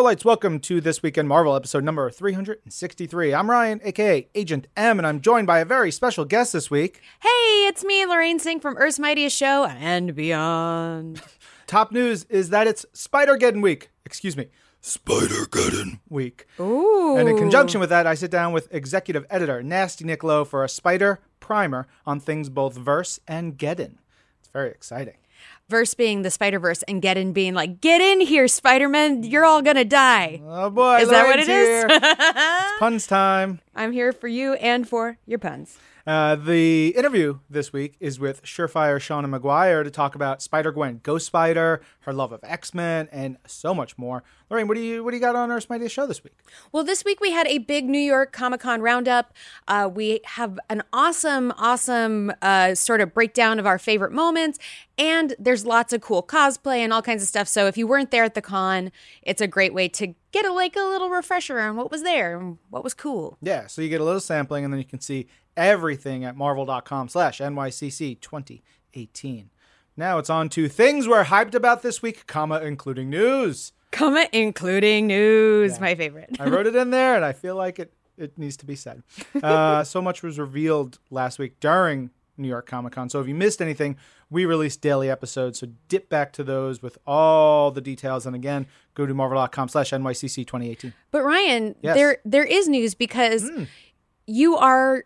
Hello, Marvelites. Welcome to This Week in Marvel, episode number 363. I'm Ryan, aka Agent M, and I'm joined by a very special guest this week. Hey, it's me, Lorraine Cink from Earth's Mightiest Show and beyond. Top news is that it's Spider-Geddon week. Excuse me, Spider-Geddon week. Ooh. And in conjunction with that, I sit down with executive editor Nasty Nick Lowe for a Spider primer on things both verse and Geddon. It's very exciting. Verse being the Spider Verse and get in being like, get in here, Spider Man, you're all gonna die. Oh boy, Is that what it is? it's puns time. I'm here for you and for your puns. Uh, the interview this week is with Surefire Seanan McGuire to talk about Spider Gwen, Ghost Spider, her love of X Men, and so much more. Lorraine, what do you what do you got on our Mightiest show this week? Well, this week we had a big New York Comic Con roundup. Uh, we have an awesome, awesome uh, sort of breakdown of our favorite moments, and there's lots of cool cosplay and all kinds of stuff. So if you weren't there at the con, it's a great way to get a, like a little refresher on what was there and what was cool. Yeah, so you get a little sampling, and then you can see everything at marvel.com/slash NYCC 2018. Now it's on to things we're hyped about this week, comma including news. Comma, including news, my favorite. I wrote it in there, and I feel like it it needs to be said. Uh, so much was revealed last week during New York Comic Con. So if you missed anything, we release daily episodes. So dip back to those with all the details. And again, go to marvel.com slash NYCC 2018. But Ryan, Yes. there there is news because you are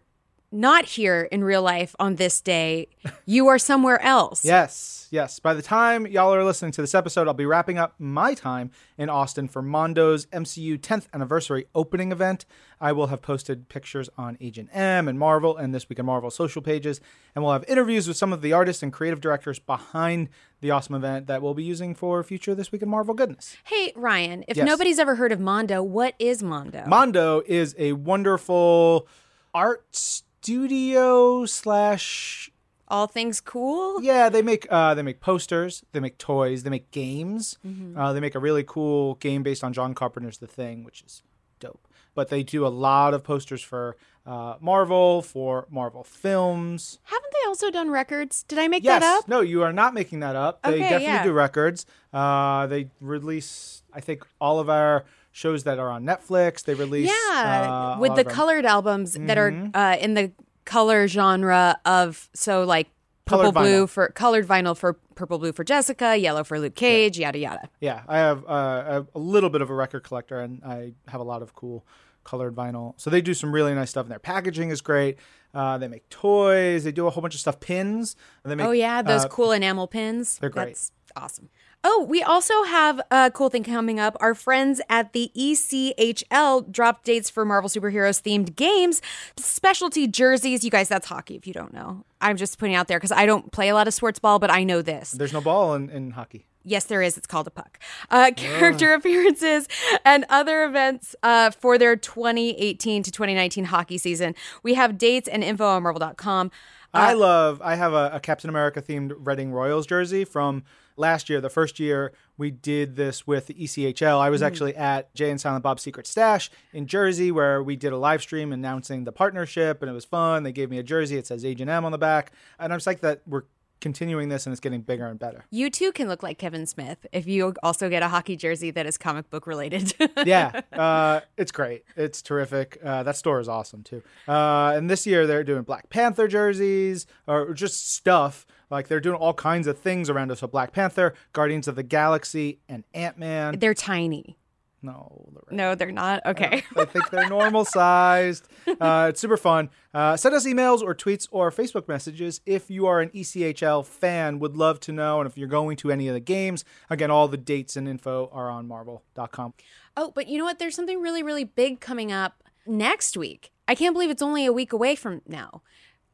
not here in real life on this day. You are somewhere else. Yes, yes. By the time y'all are listening to this episode, I'll be wrapping up my time in Austin for Mondo's MCU 10th anniversary opening event. I will have posted pictures on Agent M and Marvel and This Week in Marvel social pages, and we'll have interviews with some of the artists and creative directors behind the awesome event that we'll be using for future This Week in Marvel goodness. Hey Ryan, if Yes. nobody's ever heard of Mondo, what is Mondo? Mondo is a wonderful art studio slash All things cool? Yeah, they make uh, they make posters, they make toys, they make games. Uh, they make a really cool game based on John Carpenter's The Thing, which is dope. But they do a lot of posters for uh, Marvel, for Marvel films. Haven't they also done records? Did I make Yes, that up? no, you are not making that up. They Okay, definitely yeah. do records. Uh, they release, I think, all of our shows that are on Netflix. They release Yeah, uh, with the colored albums that are Mm-hmm. uh, in the color genre of so like purple Colored blue vinyl. for colored vinyl for purple blue for Jessica, yellow for Luke Cage, yada yada. Yeah, I have uh, a, a little bit of a record collector, and I have a lot of cool colored vinyl. So they do some really nice stuff, and their packaging is great. Uh, they make toys. They do a whole bunch of stuff, pins. And they make, Oh yeah, those uh, cool enamel pins. they're great. That's awesome. Oh, we also have a cool thing coming up. Our friends at the ECHL dropped dates for Marvel superheroes themed games, specialty jerseys. You guys, that's hockey if you don't know. I'm just putting it out there because I don't play a lot of sports ball, but I know this. There's no ball in, in hockey. Yes, there is. It's called a puck. Uh, character appearances and other events uh, for their 2018 to 2019 hockey season. We have dates and info on marvel.com. I love. I have a, a Captain America themed Reading Royals jersey from last year. The first year we did this with the ECHL. I was Mm. actually at Jay and Silent Bob's Secret Stash in Jersey, where we did a live stream announcing the partnership, and it was fun. They gave me a jersey. It says Agent M on the back, and I'm psyched that we're continuing this and it's getting bigger and better. You too can look like Kevin Smith if you also get a hockey jersey that is comic book related. yeah, uh, it's great. It's terrific. Uh, that store is awesome too. Uh, and this year they're doing Black Panther jerseys or just stuff. Like they're doing all kinds of things around us. So Black Panther, Guardians of the Galaxy, and Ant Man. They're tiny. No, they're No, they're not. Okay. I think they're normal sized. Uh, it's super fun. Uh, send us emails or tweets or Facebook messages if you are an ECHL fan. Would love to know. And if you're going to any of the games, again, all the dates and info are on marvel.com. Oh, but you know what? There's something really, really big coming up next week. I can't believe it's only a week away from now.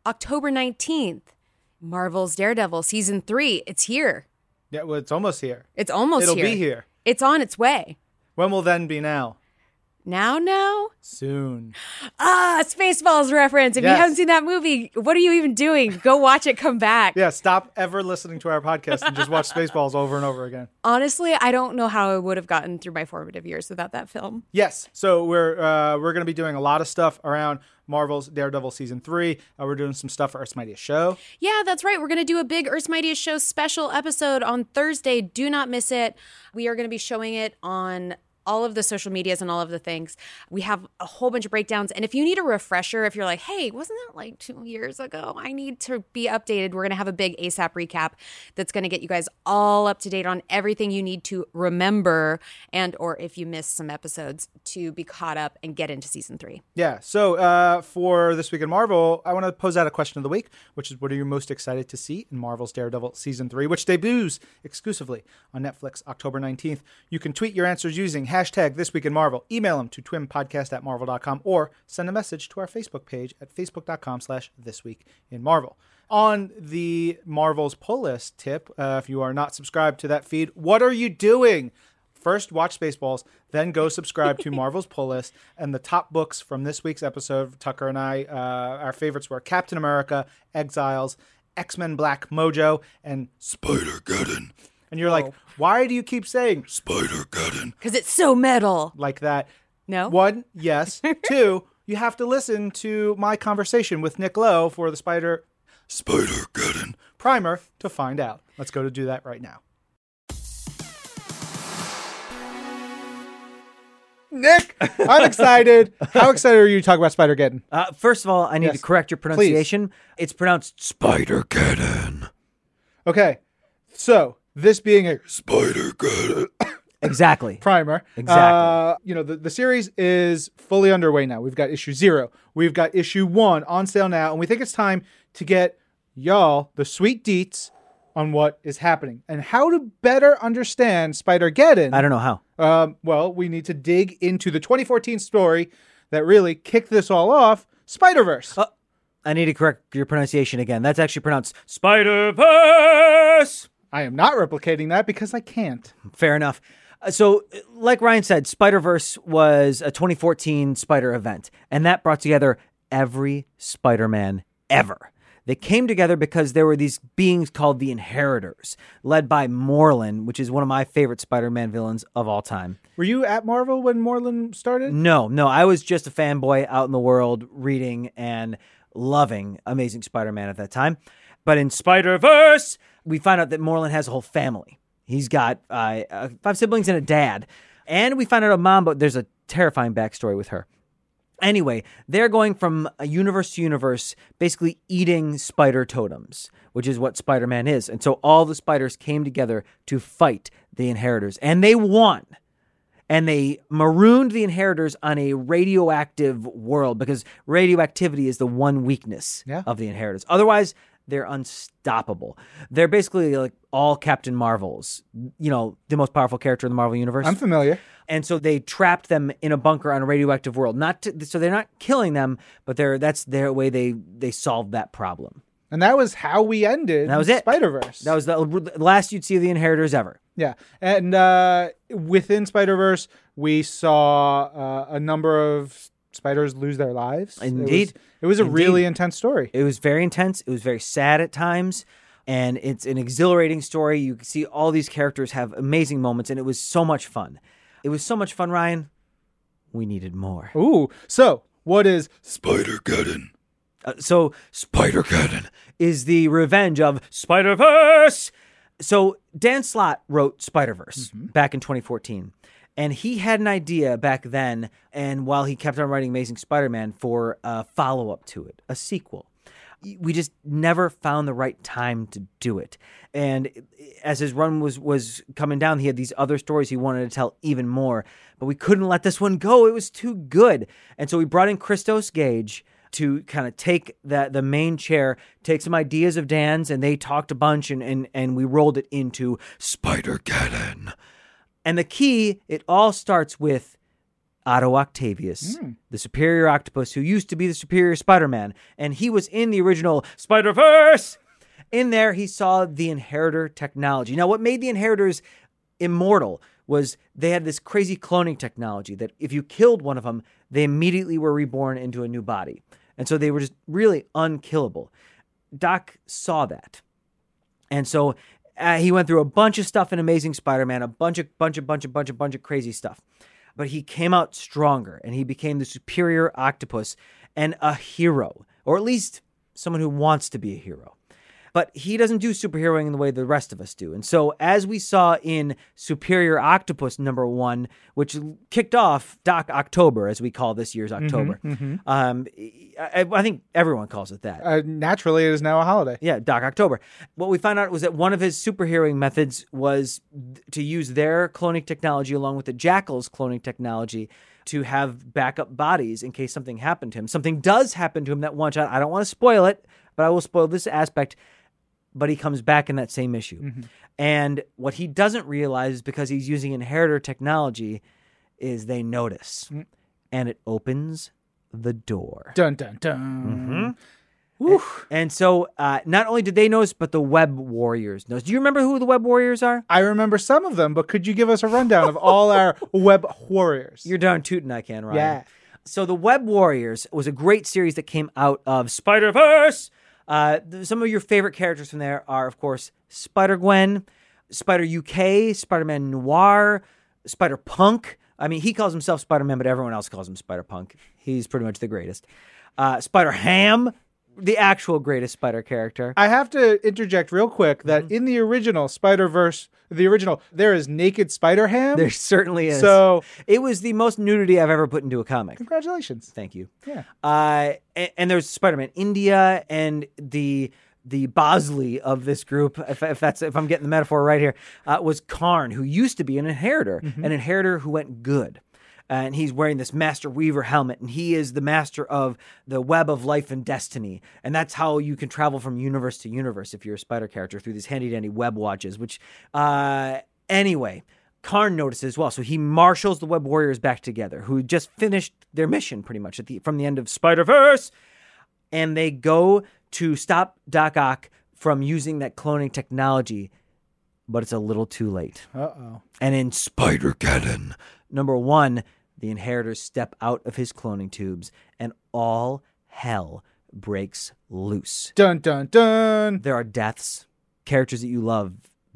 October 19th, Marvel's Daredevil season three. It's here. Yeah, well, it's almost here. It's almost here. It'll here. be here. It's on its way. When will then be now? Now, now? Soon. Ah, Spaceballs reference. If you haven't seen that movie, what are you even doing? Go watch it, come back. Yeah, stop ever listening to our podcast and just watch Spaceballs over and over again. Honestly, I don't know how I would have gotten through my formative years without that film. Yes. So we're uh, we're going to be doing a lot of stuff around Marvel's Daredevil season three. Uh, we're doing some stuff for Earth's Mightiest Show. Yeah, that's right. We're going to do a big Earth's Mightiest Show special episode on Thursday. Do not miss it. We are going to be showing it on all of the social medias and all of the things. We have a whole bunch of breakdowns. And if you need a refresher, if you're like, hey, wasn't that like two years ago? I need to be updated. We're going to have a big ASAP recap that's going to get you guys all up to date on everything you need to remember and or if you missed some episodes to be caught up and get into season three. Yeah. So uh, for this week in Marvel, I want to pose out a question of the week, which is what are you most excited to see in Marvel's Daredevil season three, which debuts exclusively on Netflix October 19th. You can tweet your answers using hashtag this week in Marvel. Email them to twimpodcast at marvel.com or send a message to our Facebook page at facebook.com slash this week in Marvel. On the Marvel's pull list tip, uh, if you are not subscribed to that feed, what are you doing? First, watch Spaceballs, then go subscribe to Marvel's Pull List. And the top books from this week's episode, Tucker and I, uh, our favorites were Captain America, Exiles, X Men Black Mojo, and Spider Geddon. And you're like, why do you keep saying Spider Geddon. Because it's so metal. like that? No? One, yes. Two, you have to listen to my conversation with Nick Lowe for the Spider Spider Geddon. Primer to find out. Let's go to do that right now. Nick, I'm excited. How excited are you to talk about Spider Geddon? Uh, first of all, I need Yes. to correct your pronunciation. It's pronounced Spider Geddon. Okay, so this being a Spider exactly. primer, Exactly. Uh, you know, the, the series is fully underway now. We've got issue zero, we've got issue one on sale now, and we think it's time to get y'all the sweet deets on what is happening and how to better understand Spider Geddon. I don't know how. Um, well, we need to dig into the 2014 story that really kicked this all off Spider Verse. Uh, I need to correct your pronunciation again. That's actually pronounced Spider Verse. I am not replicating that because I can't. Fair enough. Uh, So, uh, like Ryan said, Spider Verse was a 2014 Spider event, and that brought together every Spider Man ever. They came together because there were these beings called the Inheritors, led by Morlun, which is one of my favorite Spider Man villains of all time. Were you at Marvel when Morlun started? No, no, I was just a fanboy out in the world reading and loving Amazing Spider Man at that time. But in Spider Verse, we find out that Morlun has a whole family. He's got uh, uh, five siblings and a dad. And we find out a mom, but there's a terrifying backstory with her. Anyway, they're going from a universe to universe, basically eating spider totems, which is what Spider Man is. And so all the spiders came together to fight the inheritors, and they won and they marooned the inheritors on a radioactive world because radioactivity is the one weakness Yeah. of the inheritors. Otherwise, they're unstoppable. They're basically like all Captain Marvels, you know, the most powerful character in the Marvel universe. I'm familiar. and so they trapped them in a bunker on a radioactive world. Not to, so they're not killing them, but they're that's their way they they solved that problem. And that was how we ended That was it. Spider Verse. That was the last you'd see of the inheritors ever. Yeah, and uh, within Spider Verse, we saw uh, a number of spiders lose their lives. It was- Indeed. it was, a Indeed. really intense story. It was very intense. It was very sad at times. And it's an exhilarating story. You can see all these characters have amazing moments, and it was so much fun. It was so much fun, Ryan. We needed more. Ooh, so what is Spider Geddon. Uh, so, Spider Geddon. is the revenge of Spider Verse. So, Dan Slott wrote Spider Verse back in 2014. And he had an idea back then, and while he kept on writing Amazing Spider Man, for a follow up to it, a sequel. We just never found the right time to do it. And eh, as his run was was coming down, he had these other stories he wanted to tell even more, but we couldn't let this one go. It was too good. And so we brought in Christos Gage to kind of take that the main chair, take some ideas of Dan's, and they talked a bunch, and and and we rolled it into Spider Geddon. And the key, it all starts with Otto Octavius, hmm. the superior octopus who used to be the superior Spider Man. And he was in the original Spider Verse. In there, he saw the inheritor technology. Now, what made the inheritors immortal was they had this crazy cloning technology that if you killed one of them, they immediately were reborn into a new body. And so they were just really unkillable. Doc saw that. And so uh, he went through a bunch of stuff in Amazing Spider-Man, a bunch of bunch of bunch of bunch of bunch of crazy stuff. But he came out stronger and he became the superior octopus and a hero, or at least someone who wants to be a hero. But he doesn't do superheroing in the way the rest of us do. And so, as we saw in Superior Octopus number one, which kicked off Doc October, as we call this year's October, um, I, I think everyone calls it that. Uh, naturally, it is now a holiday. Yeah, Doc October. What we found out was that one of his superheroing methods was th- to use their cloning technology along with the Jackal's cloning technology to have backup bodies in case something happened to him. Something does happen to him that one shot. I don't want to spoil it, but I will spoil this aspect. But he comes back in that same issue. Mm-hmm. And what he doesn't realize is because he's using inheritor technology is they notice. Mm. And it opens the door. Dun dun dun. Mm-hmm. And so, uh, not only did they notice, but the Web Warriors noticed. Do you remember who the Web Warriors are? I remember some of them, but could you give us a rundown of all our web warriors? You're darn tootin' I can, Ryan. Yeah. So, the Web Warriors was a great series that came out of Spider Verse. Uh, some of your favorite characters from there are, of course, Spider Gwen, Spider UK, Spider Man Noir, Spider Punk. I mean, he calls himself Spider Man, but everyone else calls him Spider Punk. He's pretty much the greatest. Uh, Spider Ham, the actual greatest Spider character. I have to interject real quick that Mm-hmm. in the original Spider Verse, the original, there is naked Spider Ham. There certainly is. So- it was the most nudity I've ever put into a comic. Congratulations. Thank you. Yeah. Uh, and, and there's Spider-Man India and the the Bosley of this group, if, if that's if I'm getting the metaphor right here, uh, was Karn, who used to be an inheritor, an inheritor who went good. And he's wearing this Master Weaver helmet, and he is the master of the web of life and destiny. And that's how you can travel from universe to universe if you're a spider character through these handy dandy web watches. Which, uh, anyway, Karn notices as well. So he marshals the Web Warriors back together, who just finished their mission pretty much at the from the end of Spider Verse, and they go to stop Doc Ock from using that cloning technology, but it's a little too late. Uh oh. And in Spider Geddon. number one, the inheritors step out of his cloning tubes, and all hell breaks loose. Dun dun dun. There are deaths. Characters that you love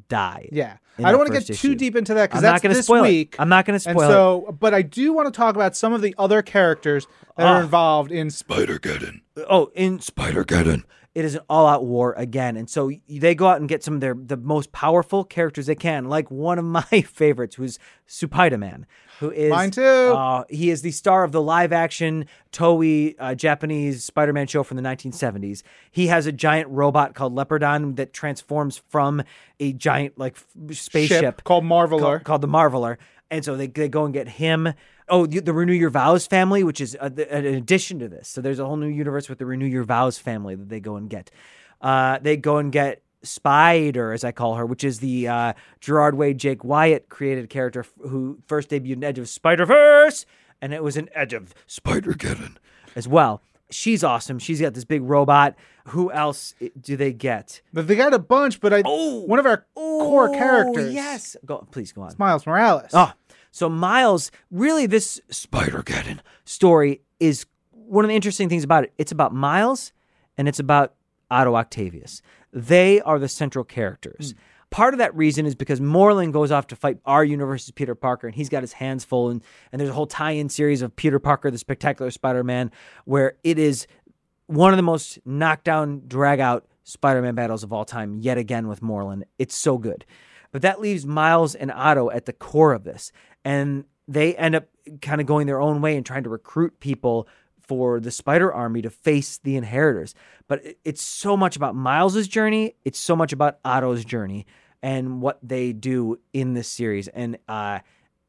die. Yeah. I don't want to get first too deep into that because I'm not that's gonna this spoil week. it. I'm not going to and spoil it. so, but I do want to talk about some of the other characters that are Ah. involved in. Spider Geddon. Oh, in Spider Geddon. It is an all-out war again and so they go out and get some of their the most powerful characters they can like one of my favorites who's Supaida Man who is Mine too. uh, he is the star of the live action Toei uh, Japanese Spider-Man show from the 1970s he has a giant robot called Leopardon that transforms from a giant like f- spaceship Ship called Marveler. called, called the Marveler. And so they, they go and get him. Oh, the, the Renew Your Vows family, which is uh, the, an addition to this. So there's a whole new universe with the Renew Your Vows family that they go and get. Uh, they go and get Spider, as I call her, which is the uh, Gerard Way Jake Wyatt created character f- who first debuted in Edge of Spider Verse, and it was an Edge of Spider Geddon. as well. She's awesome. She's got this big robot. Who else do they get? But they got a bunch, but I Oh. one of our core Oh, characters. Yes. Go, please go on. Miles Morales. Oh, so Miles, really, this Spider Geddon. story is one of the interesting things about it. It's about Miles and it's about Otto Octavius. They are the central characters. Hmm. Part of that reason is because Morlun goes off to fight our universe's Peter Parker, and he's got his hands full. And, and there's a whole tie in series of Peter Parker, the Spectacular Spider Man, where it is one of the most knockdown, drag out Spider Man battles of all time, yet again with Morlun. It's so good. But that leaves Miles and Otto at the core of this. And they end up kind of going their own way and trying to recruit people for the Spider Army to face the Inheritors. But it's so much about Miles's journey, it's so much about Otto's journey and what they do in this series. And, uh,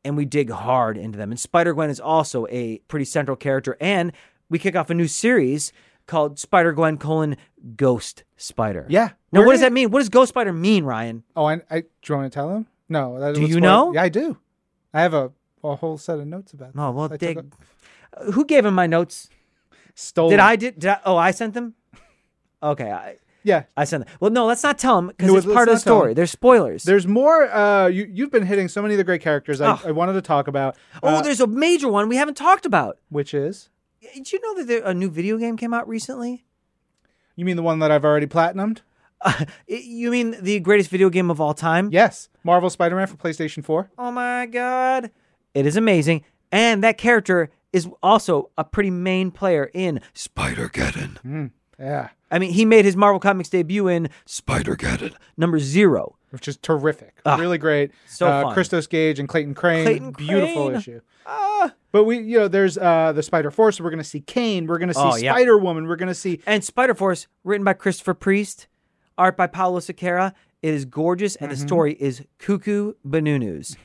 and we dig hard into them. And Spider Gwen is also a pretty central character. And we kick off a new series called Spider Gwen colon Ghost Spider. Yeah. Now, what does that mean? What does Ghost Spider mean, Ryan? Oh, I, I do you want to tell him? No. That Do you know? Yeah, I do. I have a, a whole set of notes about. Oh, well, dig. a- Who gave him my notes? Stole. Did I did, did I, oh I sent them? Okay, I Yeah. I sent them. Well, no, let's not tell them because No, it's part of the not tell 'em. story. There's spoilers. There's more. Uh, you you've been hitting so many of the great characters I, Oh. I wanted to talk about. oh, uh, there's a major one we haven't talked about. which is Did you know that there, a new video game came out recently? you mean the one that I've already platinumed? Uh, you mean the greatest video game of all time? Yes, Marvel Spider-Man for PlayStation 4. Oh my god. It is amazing. And that character is also a pretty main player in Spider Geddon. Yeah, I mean, he made his Marvel Comics debut in Spider-Geddon. number zero. which is terrific. really great. Ah, so uh, fun. Christos Gage and Clayton Crane. Clayton beautiful Crane. issue. but we, you know, there's uh, the Spider Force. We're going to see Kane. We're going to see Oh. Spider Woman. We're going to see. And Spider Force, written by Christopher Priest, art by Paolo Siqueira. It is gorgeous, and the Mm-hmm. story is cuckoo banunus.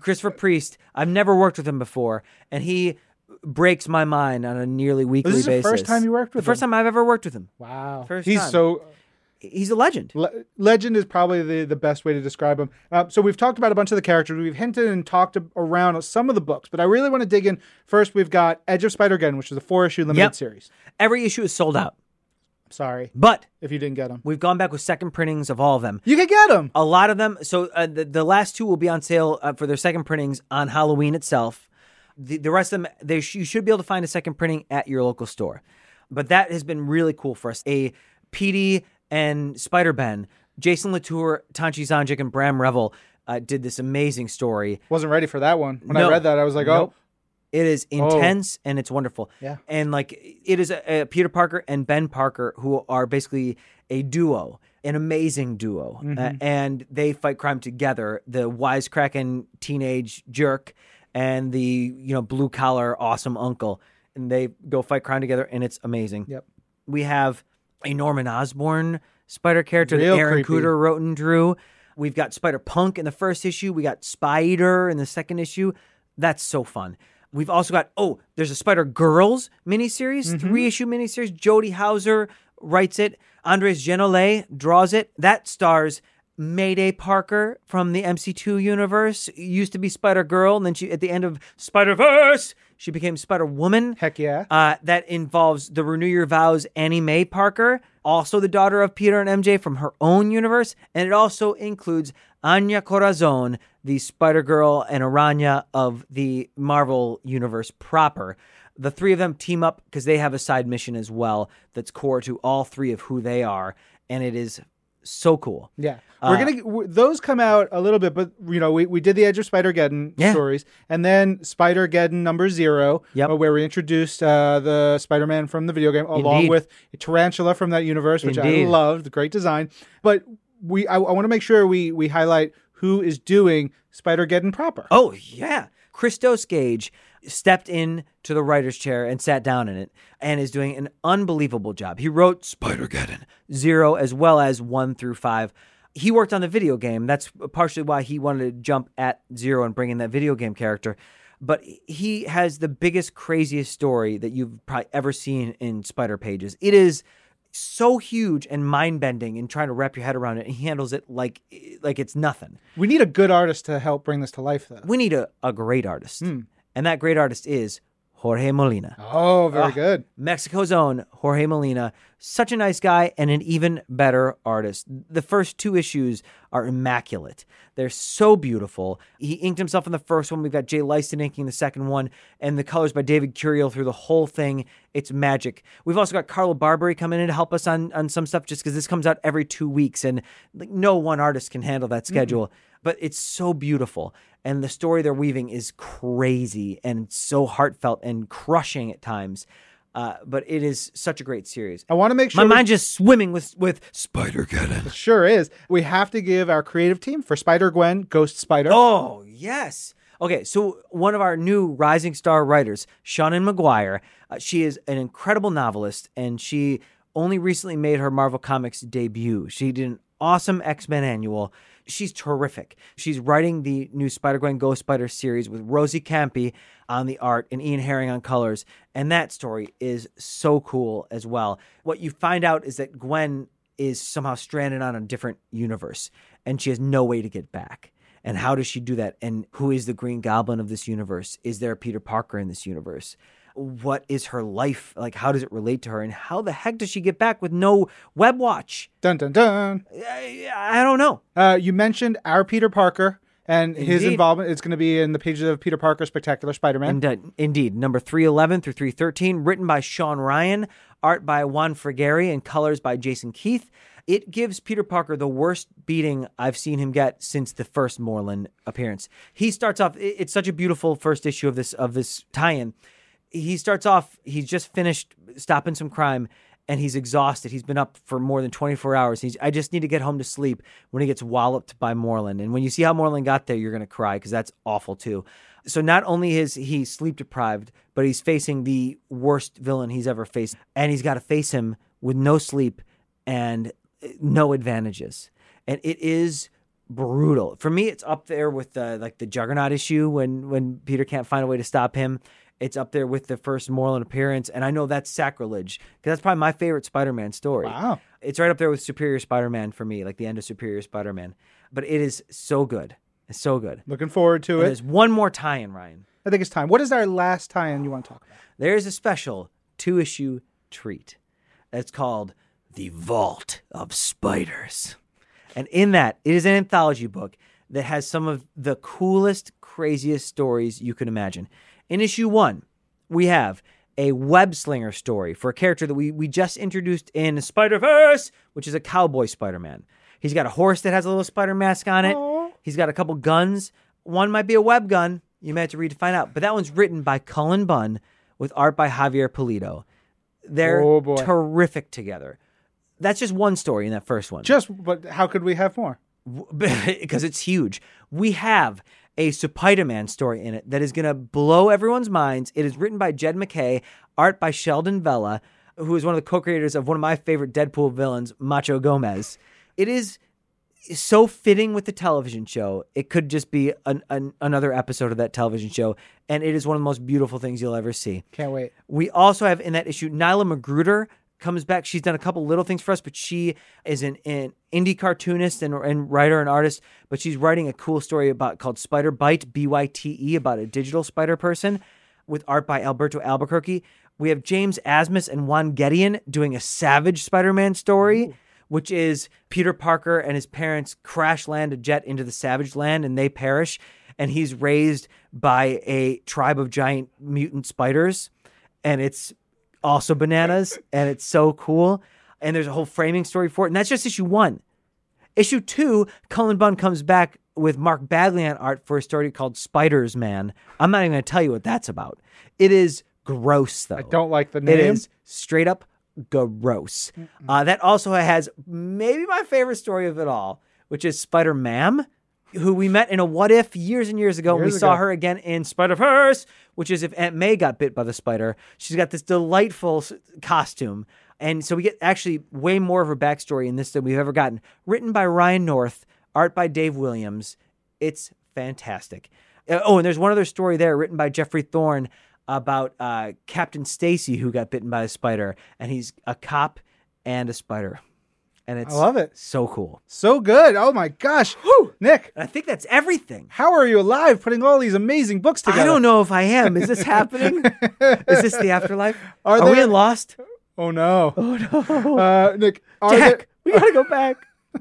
Christopher Priest, I've never worked with him before, and he breaks my mind on a nearly weekly This is the basis. first time you worked with the first time I've ever worked with him. Wow, First he's time. so He's a legend. Le- legend is probably the, the best way to describe him. Uh, so we've talked about a bunch of the characters. We've hinted and talked around some of the books, but I really want to dig in. First, we've got Edge of Spider Geddon, which is a four issue limited Yep. series. Every issue is sold out, Sorry but if you didn't get them. we've gone back with second printings of all of them. You can get them. A lot of them. So uh, the, the last two will be on sale uh, for their second printings on Halloween itself. The, the rest of them, they sh- you should be able to find a second printing at your local store. But that has been really cool for us. A PD and Spider Ben, Jason Latour, Tanchi Zanjic, and Bram Revel uh, did this amazing story. Wasn't ready for that one. When I read that, I was like, Nope. oh, It is intense and it's wonderful. Yeah. And like it is a, a Peter Parker and Ben Parker who are basically a duo, an amazing duo, Uh, and they fight crime together. The wisecracking teenage jerk and the you know blue collar awesome uncle, and they go fight crime together, and it's amazing. Yep. We have a Norman Osborn spider character Real that Aaron creepy. Kuder wrote and drew. We've got Spider Punk in the first issue. We got Spider in the second issue. That's so fun. We've also got oh, there's a Spider Girls miniseries, Mm-hmm. three issue miniseries. Jody Hauser writes it. Andres Genolet draws it. That stars Mayday Parker from the MC2 universe. Used to be Spider Girl, and then she at the end of Spider Verse, she became Spider Woman. heck yeah. Uh, that involves the Renew Your Vows Annie Mae Parker, also the daughter of Peter and MJ from her own universe, and it also includes Anya Corazon, the Spider Girl and Araña of the Marvel universe proper. The three of them team up because they have a side mission as well that's core to all three of who they are, and it is so cool. Yeah, Uh, we're gonna w- those come out a little bit, but you know we, we did the Edge of Spider Geddon Yeah. stories, and then Spider Geddon number zero, Yep. uh, where we introduced uh, the Spider Man from the video game, along Indeed. with Tarantula from that universe, which Indeed. I loved, great design. But we I, I want to make sure we we highlight who is doing Spider Geddon proper. Oh yeah, Christos Gage stepped in to the writer's chair and sat down in it and is doing an unbelievable job. He wrote Spider-Geddon. zero as well as one through five. He worked on the video game. That's partially why he wanted to jump at zero and bring in that video game character. But he has the biggest, craziest story that you've probably ever seen in Spider Pages. It is so huge and mind bending and trying to wrap your head around it. And he handles it like like it's nothing. We need a good artist to help bring this to life, though. We need a, a great artist. Hmm. And that great artist is Jorge Molina. Oh, very good. Mexico's own Jorge Molina, such a nice guy and an even better artist. The first two issues are immaculate. They're so beautiful. He inked himself in the first one. We've got Jay Leisten inking the second one, and the colors by David Curiel through the whole thing. It's magic. We've also got Carlo Barberi coming in to help us on, on some stuff just because this comes out every two weeks, and like, no one artist can handle that mm-hmm. schedule. But it's so beautiful. And the story they're weaving is crazy and so heartfelt and crushing at times. Uh, but it is such a great series. I want to make sure My we- mind's just swimming with with. Spider Gwen. sure is. We have to give our creative team for Spider Gwen, Ghost Spider. Oh yes. Okay, so one of our new rising star writers, Seanan McGuire, uh, she is an incredible novelist, and she only recently made her Marvel Comics debut. She did an awesome X Men annual. She's terrific. She's writing the new Spider Gwen Ghost Spider series with Rosi Kämpe on the art and Ian Herring on colors. And that story is so cool as well. What you find out is that Gwen is somehow stranded on a different universe and she has no way to get back. And how does she do that? And who is the Green Goblin of this universe? Is there a Peter Parker in this universe? What is her life? Like, how does it relate to her? And how the heck does she get back with no web watch? Dun dun dun. I, I don't know. Uh, you mentioned our Peter Parker and his involvement. It's going to be in the pages of Peter Parker Spectacular Spider-Man. And, uh, indeed, number 311 through 313, written by Sean Ryan, art by Juan Frigeri, and colors by Jason Keith. It gives Peter Parker the worst beating I've seen him get since the first Morlun appearance. He starts off it's such a beautiful first issue of this of this tie-in. He starts off he's just finished stopping some crime and he's exhausted. He's been up for more than 24 hours. He's I just need to get home to sleep when he gets walloped by Morlun. And when you see how Morlun got there, you're going to cry because that's awful too. So not only is he sleep deprived, but he's facing the worst villain he's ever faced and he's got to face him with no sleep and uh, no advantages. And it is brutal. For me, it's up there with the like the Juggernaut issue when when Peter can't find a way to stop him. It's up there with the first Morlun appearance, and I know that's sacrilege because that's probably my favorite Spider-Man story. Wow. It's right up there with Superior Spider-Man for me, like the end of Superior Spider-Man. But it is so good. It's so good. Looking forward to And it. there's one more tie-in, Ryan. I think it's time. What is our last tie-in you want to talk about? There's a special two-issue treat. that's called The Vault of Spiders. And in that, it is an anthology book that has some of the coolest, craziest stories you can imagine. In issue one, we have a web slinger story for a character that we, we just introduced in Spider Verse, which is a cowboy Spider Man. He's got a horse that has a little spider mask on it. He's got a couple guns. One might be a web gun. You may have to read to find out. But that one's written by Cullen Bunn with art by Javier Polito. They're Oh, terrific together. That's just one story in that first one Just, but how could we have more? because it's huge. We have a Spider-Man story in it that is going to blow everyone's minds. It is written by Jed MacKay, art by Sheldon Vella, who is one of the co-creators of one of my favorite Deadpool villains, Macho Gomez. It is so fitting with the television show. It could just be an, an, another episode of that television show, and it is one of the most beautiful things you'll ever see. Can't wait. We also have in that issue Nilah Magruder comes back. She's done a couple little things for us, but she is an, an indie cartoonist and, and writer and artist. But she's writing a cool story about called Spider Bite B Y T E about a digital spider person with art by Alberto Albuquerque. We have James Asmus and Juan Gedeon doing a Savage Spider-Man story. Which is Peter Parker and his parents crash land a jet into the Savage Land and they perish. And he's raised by a tribe of giant mutant spiders. And it's also bananas and it's so cool. And there's a whole framing story for it. And that's just issue one. Issue two, Cullen Bunn comes back with Mark Bagley on art for a story called Spiders Man. I'm not even going to tell you what that's about. It is gross, though. I don't like the name. It is straight up gross. Uh, that also has maybe my favorite story of it all, which is Spider Man, who we met in a What If years and years ago. and we Years saw her again in Spider Verse, which is if Aunt May got bit by the spider. She's got this delightful s- costume. And so we get actually way more of her backstory in this than we've ever gotten. Written by Ryan North, art by Dave Williams. It's fantastic. Uh, oh, and there's one other story there written by Geoffrey Thorne about uh, Captain Stacy who got bitten by a spider, and he's a cop and a spider, and it's I love it. so cool. So good. Oh my gosh. Nick, I think that's everything. how are you alive putting all these amazing books together? I don't know if I am. Is this happening? Is this the afterlife? Are Are, we in Lost? Oh no. Oh no. Uh, Nick, are Jack, we gotta go back.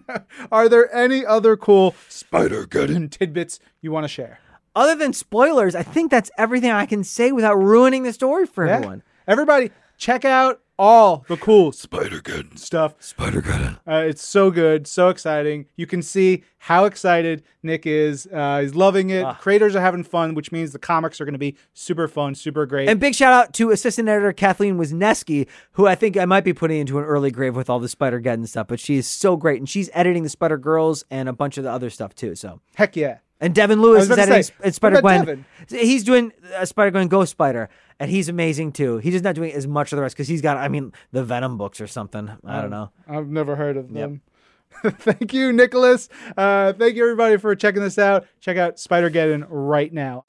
are there any other cool Spider Geddon. tidbits you want to share? Other than spoilers, I think that's everything I can say without ruining the story for Yeah. everyone. Everybody, check out all the cool Spider Geddon. stuff. Spider Geddon. Uh, it's so good, so exciting. You can see how excited Nick is. Uh, he's loving it. Ah. Creators are having fun, which means the comics are going to be super fun, super great. And big shout out to assistant editor Kathleen Wisniewski, who I think I might be putting into an early grave with all the Spider Geddon stuff, but she is so great. And she's editing the Spider Girls and a bunch of the other stuff too. So Heck yeah. And Devin Lewis was is editing say, Spider what Gwen. He's doing uh, Spider Gwen Ghost Spider, and he's amazing too. He's just not doing as much of the rest because he's got, I mean, the Venom books or something. I don't know. I've never heard of them. thank you, Nicholas. Uh, thank you, everybody, for checking this out. Check out Spider Geddon right now.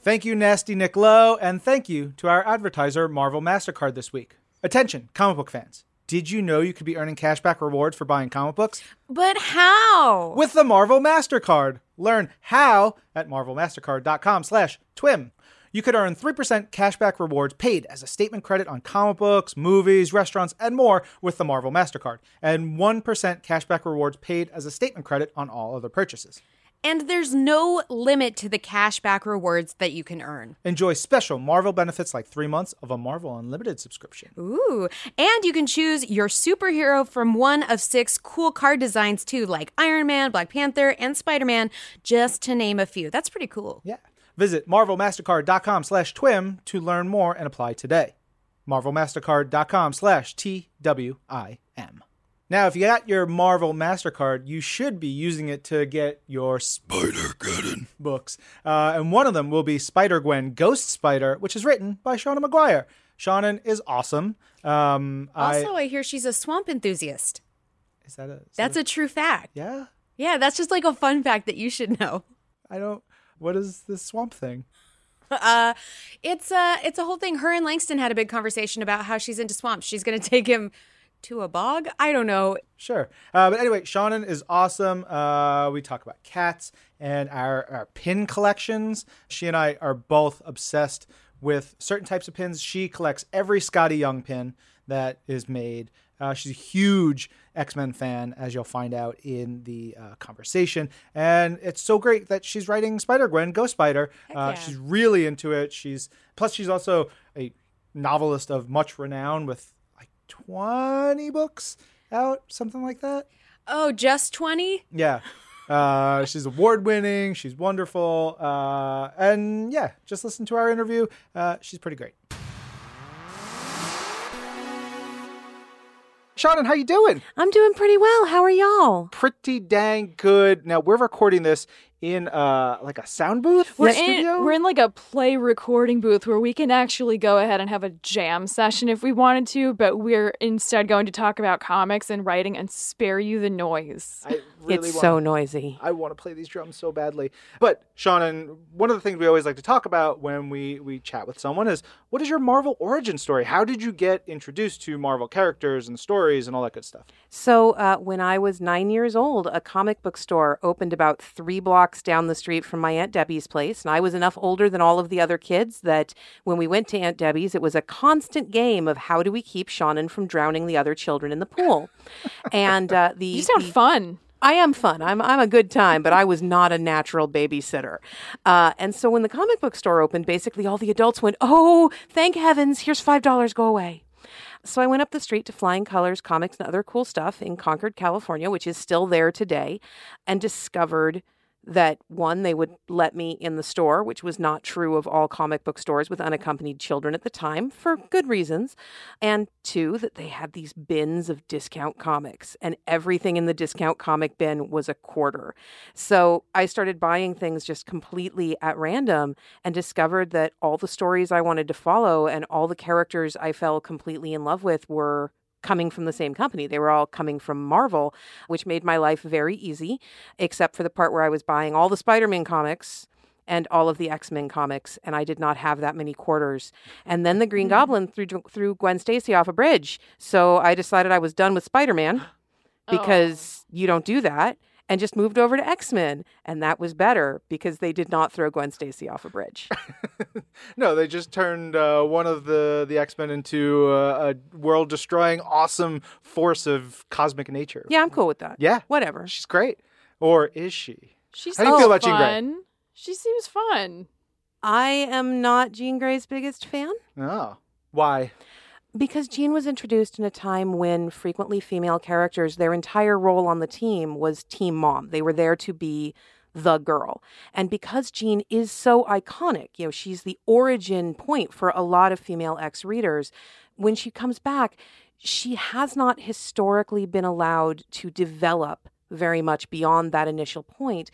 Thank you, Nasty Nick Lowe, and thank you to our advertiser, Marvel MasterCard, this week. Attention, comic book fans. Did you know you could be earning cashback rewards for buying comic books? But how? with the Marvel MasterCard. Learn how at marvelmastercard.com slash twim. You could earn 3% cashback rewards paid as a statement credit on comic books, movies, restaurants, and more with the Marvel MasterCard, and 1% cashback rewards paid as a statement credit on all other purchases. And there's no limit to the cashback rewards that you can earn. Enjoy special Marvel benefits like three months of a Marvel Unlimited subscription. Ooh. And you can choose your superhero from one of six cool card designs too, like Iron Man, Black Panther, and Spider Man, just to name a few. That's pretty cool. Yeah. Visit marvelmastercard.com slash twim to learn more and apply today. marvelmastercard.com slash T-W-I-M. Now, if you got your Marvel MasterCard, you should be using it to get your Spider Gwen books. Uh, and one of them will be Spider Gwen Ghost Spider, which is written by Seanan McGuire. Seanan is awesome. Um, Also, I, I hear she's a swamp enthusiast. is that a, is That's that a true fact. yeah? Yeah, that's just like a fun fact that you should know. I don't. What is this swamp thing? Uh, it's a it's a whole thing. Her and Langston had a big conversation about how she's into swamps. She's going to take him to a bog. I don't know. Sure. Uh, but anyway, Seanan is awesome. Uh, we talk about cats and our, our pin collections. She and I are both obsessed with certain types of pins. She collects every Skottie Young pin that is made. Uh, she's a huge X Men fan, as you'll find out in the uh, conversation. And it's so great that she's writing Spider Gwen, Ghost Spider. Uh, yeah. She's really into it. She's plus she's also a novelist of much renown with 20 books out, something like that. Oh, just twenty. Yeah. Uh, she's award winning. She's wonderful. Uh, and yeah, just listen to our interview. Uh, she's pretty great. Seanan, how you doing? I'm doing pretty well. How are y'all? Pretty dang good. Now we're recording this in uh like a sound booth We're studio. in, we're in like a play recording booth where we can actually go ahead and have a jam session if we wanted to, but we're instead going to talk about comics and writing and spare you the noise. I really it's wanna- so noisy. I want to play these drums so badly. But Seanan, one of the things we always like to talk about when we we chat with someone is what is your Marvel origin story? How did you get introduced to Marvel characters and stories and all that good stuff? So, uh, when I was nine years old, a comic book store opened about three blocks down the street from my Aunt Debbie's place. And I was enough older than all of the other kids that when we went to Aunt Debbie's, it was a constant game of how do we keep Seanan from drowning the other children in the pool. and uh, the You sound the- fun. I am fun. I'm I'm a good time, but I was not a natural babysitter. Uh, and so when the comic book store opened, basically all the adults went, "Oh, thank heavens! Here's five dollars. Go away." So I went up the street to Flying Colors Comics and other cool stuff in Concord, California, which is still there today, and discovered that one, they would let me in the store, which was not true of all comic book stores with unaccompanied children at the time for good reasons. And two, that they had these bins of discount comics, and everything in the discount comic bin was a quarter. So I started buying things just completely at random and discovered that all the stories I wanted to follow and all the characters I fell completely in love with were coming from the same company. They were all coming from Marvel, which made my life very easy, except for the part where I was buying all the Spider Man comics and all of the X Men comics, and I did not have that many quarters. And then the Green mm. Goblin threw threw Gwen Stacy off a bridge, so I decided I was done with Spider Man oh. because you don't do that. And just moved over to X Men, and that was better because they did not throw Gwen Stacy off a bridge. No, they just turned uh, one of the the X Men into uh, a world destroying, awesome force of cosmic nature. yeah, I'm cool with that. Yeah, Whatever. she's great. Or is she? She How do you seems feel about Jean Grey? fun. She seems fun. I am not Jean Grey's biggest fan. Oh, why? Because Jean was introduced in a time when frequently female characters, their entire role on the team was team mom. They were there to be the girl. And because Jean is so iconic, you know, she's the origin point for a lot of female ex readers, when she comes back, she has not historically been allowed to develop very much beyond that initial point.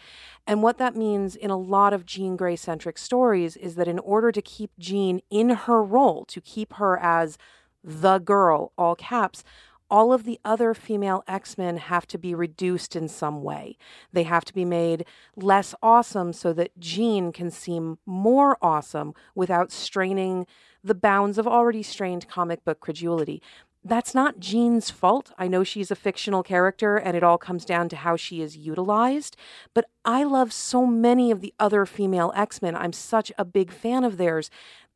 And what that means in a lot of Jean Grey centric stories is that in order to keep Jean in her role, to keep her as the girl, all caps, all of the other female X Men have to be reduced in some way. They have to be made less awesome so that Jean can seem more awesome without straining the bounds of already strained comic book credulity. That's not Jean's fault. I know she's a fictional character and it all comes down to how she is utilized, but I love so many of the other female X Men. I'm such a big fan of theirs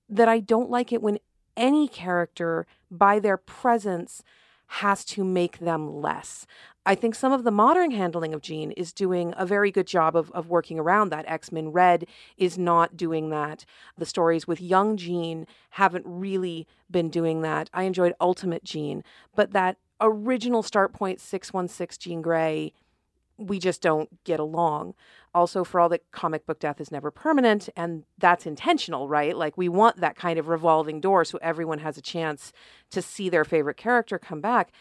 that I don't like it when any character, by their presence, has to make them less. I think some of the modern handling of Jean is doing a very good job of, of working around that. X Men Red is not doing that. The stories with young Jean haven't really been doing that. I enjoyed Ultimate Jean, but that original start point 616 Jean Grey we just don't get along. Also, for all that comic book death is never permanent, and that's intentional, right? Like, we want that kind of revolving door so everyone has a chance to see their favorite character come back.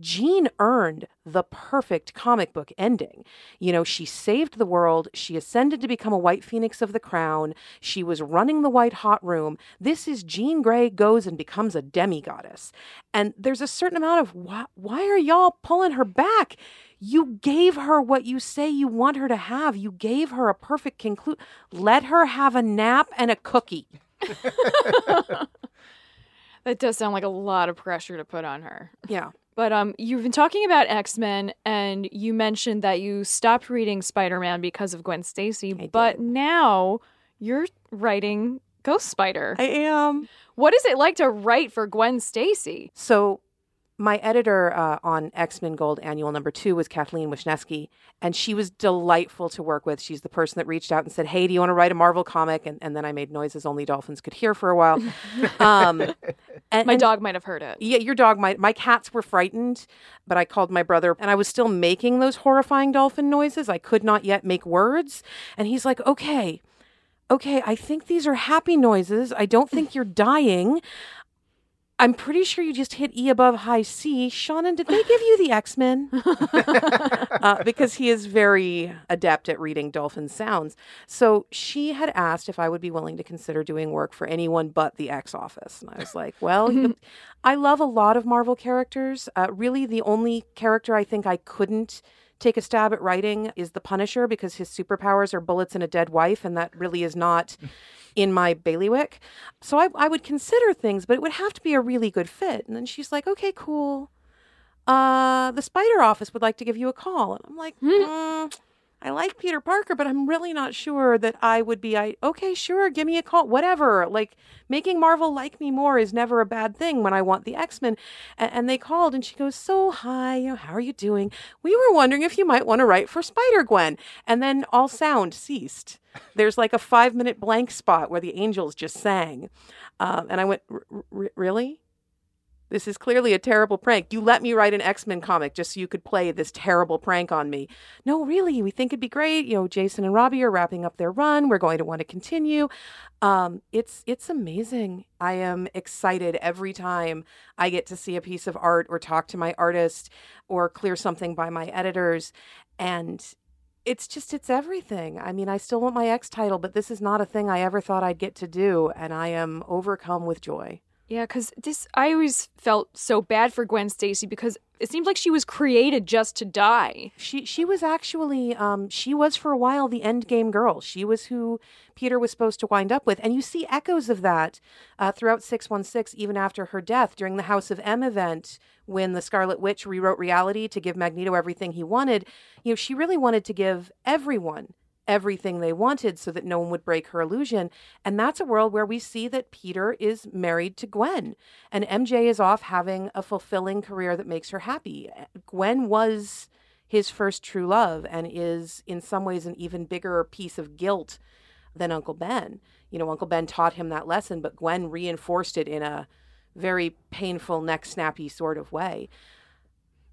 Jean earned the perfect comic book ending. You know, she saved the world. She ascended to become a White Phoenix of the Crown. She was running the White Hot Room. This is Jean Grey goes and becomes a demigoddess. And there's a certain amount of why, why are y'all pulling her back? You gave her what you say you want her to have. You gave her a perfect conclude. Let her have a nap and a cookie. That does sound like a lot of pressure to put on her. Yeah. But um, you've been talking about X Men, and you mentioned that you stopped reading Spider Man because of Gwen Stacy. But now you're writing Ghost Spider. I am. what is it like to write for Gwen Stacy? So, my editor uh, on X Men Gold Annual Number Two was Kathleen Wisneski, and she was delightful to work with. She's the person that reached out and said, "Hey, do you want to write a Marvel comic?" And, and then I made noises only dolphins could hear for a while. um, and, My and- dog might have heard it. Yeah, your dog might. My cats were frightened, but I called my brother and I was still making those horrifying dolphin noises. I could not yet make words. And he's like, okay, okay, I think these are happy noises. I don't think you're dying. I'm pretty sure you just hit E above high C. Seanan, did they give you the X Men? uh, because he is very adept at reading dolphin sounds. So she had asked if I would be willing to consider doing work for anyone but the X Office. And I was like, well, you- I love a lot of Marvel characters. Uh, really, the only character I think I couldn't take a stab at writing is the Punisher because his superpowers are bullets and a dead wife, and that really is not in my bailiwick. So I, I would consider things, but it would have to be a really good fit. And then she's like, okay, cool. Uh, the Spider Office would like to give you a call. And I'm like, mm, I like Peter Parker, but I'm really not sure that I would be. I okay, sure, give me a call, whatever. Like making Marvel like me more is never a bad thing when I want the X Men. And, and they called, and she goes, "So hi, you know, how are you doing? We were wondering if you might want to write for Spider Gwen." And then all sound ceased. There's like a five minute blank spot where the angels just sang, um, and I went, "R- r- "Really?" This is clearly a terrible prank. You let me write an X Men comic just so you could play this terrible prank on me. No, really, we think it'd be great. You know, Jason and Robbi are wrapping up their run. We're going to want to continue. Um, it's it's amazing. I am excited every time I get to see a piece of art or talk to my artist or clear something by my editors, and it's just it's everything. I mean, I still want my X title, but this is not a thing I ever thought I'd get to do, and I am overcome with joy. Yeah, because this, I always felt so bad for Gwen Stacy because it seemed like she was created just to die. She she was actually um she was for a while the end game girl. She was who Peter was supposed to wind up with, and you see echoes of that uh, throughout six one six, even after her death during the House of M event when the Scarlet Witch rewrote reality to give Magneto everything he wanted. You know, she really wanted to give everyone everything they wanted so that no one would break her illusion. And that's a world where we see that Peter is married to Gwen and MJ is off having a fulfilling career that makes her happy. Gwen was his first true love and is in some ways an even bigger piece of guilt than Uncle Ben. You know, Uncle Ben taught him that lesson, but Gwen reinforced it in a very painful, neck snappy sort of way.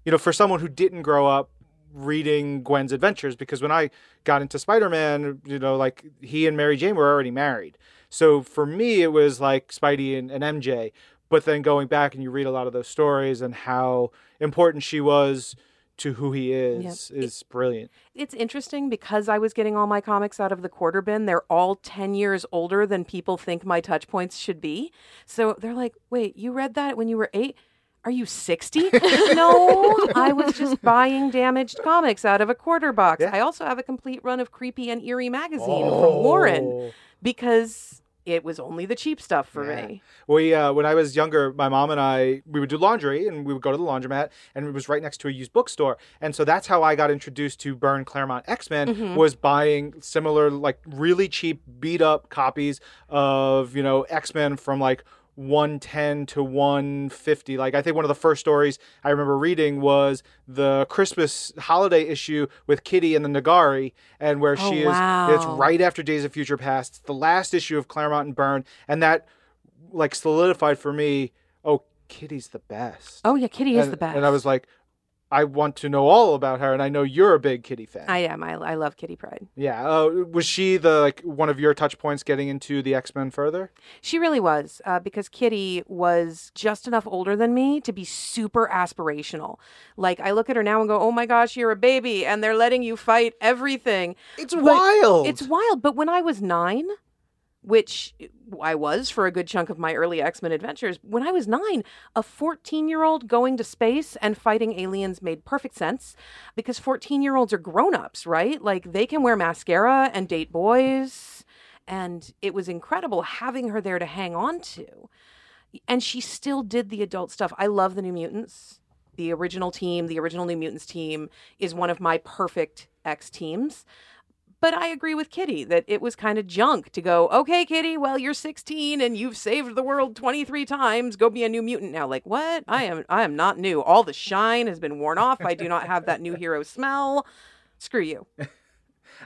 you know, for someone who didn't grow up reading Gwen's adventures, because when I got into Spider Man, you know, like he and Mary Jane were already married. So for me, it was like Spidey and, and MJ. But then going back and you read a lot of those stories and how important she was to who he is is brilliant. It's interesting because I was getting all my comics out of the quarter bin. They're all 10 years older than people think my touch points should be. So they're like, wait, you read that when you were eight? Are you 60? no, I was just buying damaged comics out of a quarter box. Yeah. I also have a complete run of Creepy and Eerie magazine from Warren because it was only the cheap stuff for Yeah. me. We uh, when I was younger, my mom and I we would do laundry and we would go to the laundromat and it was right next to a used bookstore. And so that's how I got introduced to Byrne Claremont X-Men was buying similar like really cheap beat up copies of, you know, X-Men from like 110 to 150 like i think one of the first stories i remember reading was the christmas holiday issue with kitty and the N'Garai and where Oh, she is it's wow. right after days of future past it's the last issue of claremont and byrne and that like solidified for me oh kitty's the best Oh, yeah, Kitty is the best. and i was like I want to know all about her, and I know you're a big Kitty fan. I am. I, I love Kitty Pryde. yeah. Uh, was she the like one of your touch points getting into the X Men further? She really was, uh, because Kitty was just enough older than me to be super aspirational. Like, I look at her now and go, oh my gosh, you're a baby, and they're letting you fight everything. It's But wild. It's wild. But when I was nine, which I was for a good chunk of my early X Men adventures, when I was nine, a 14 year old going to space and fighting aliens made perfect sense because 14 year olds are grown ups, right? Like they can wear mascara and date boys. And it was incredible having her there to hang on to. And she still did the adult stuff. I love the New Mutants. The original team, the original New Mutants team, is one of my perfect X teams. But I agree with Kitty that it was kind of junk to go, okay, Kitty, well, you're 16 and you've saved the world 23 times. Go be a new mutant now. Like, what? I am I am not new. All the shine has been worn off. I do not have that new hero smell. Screw you.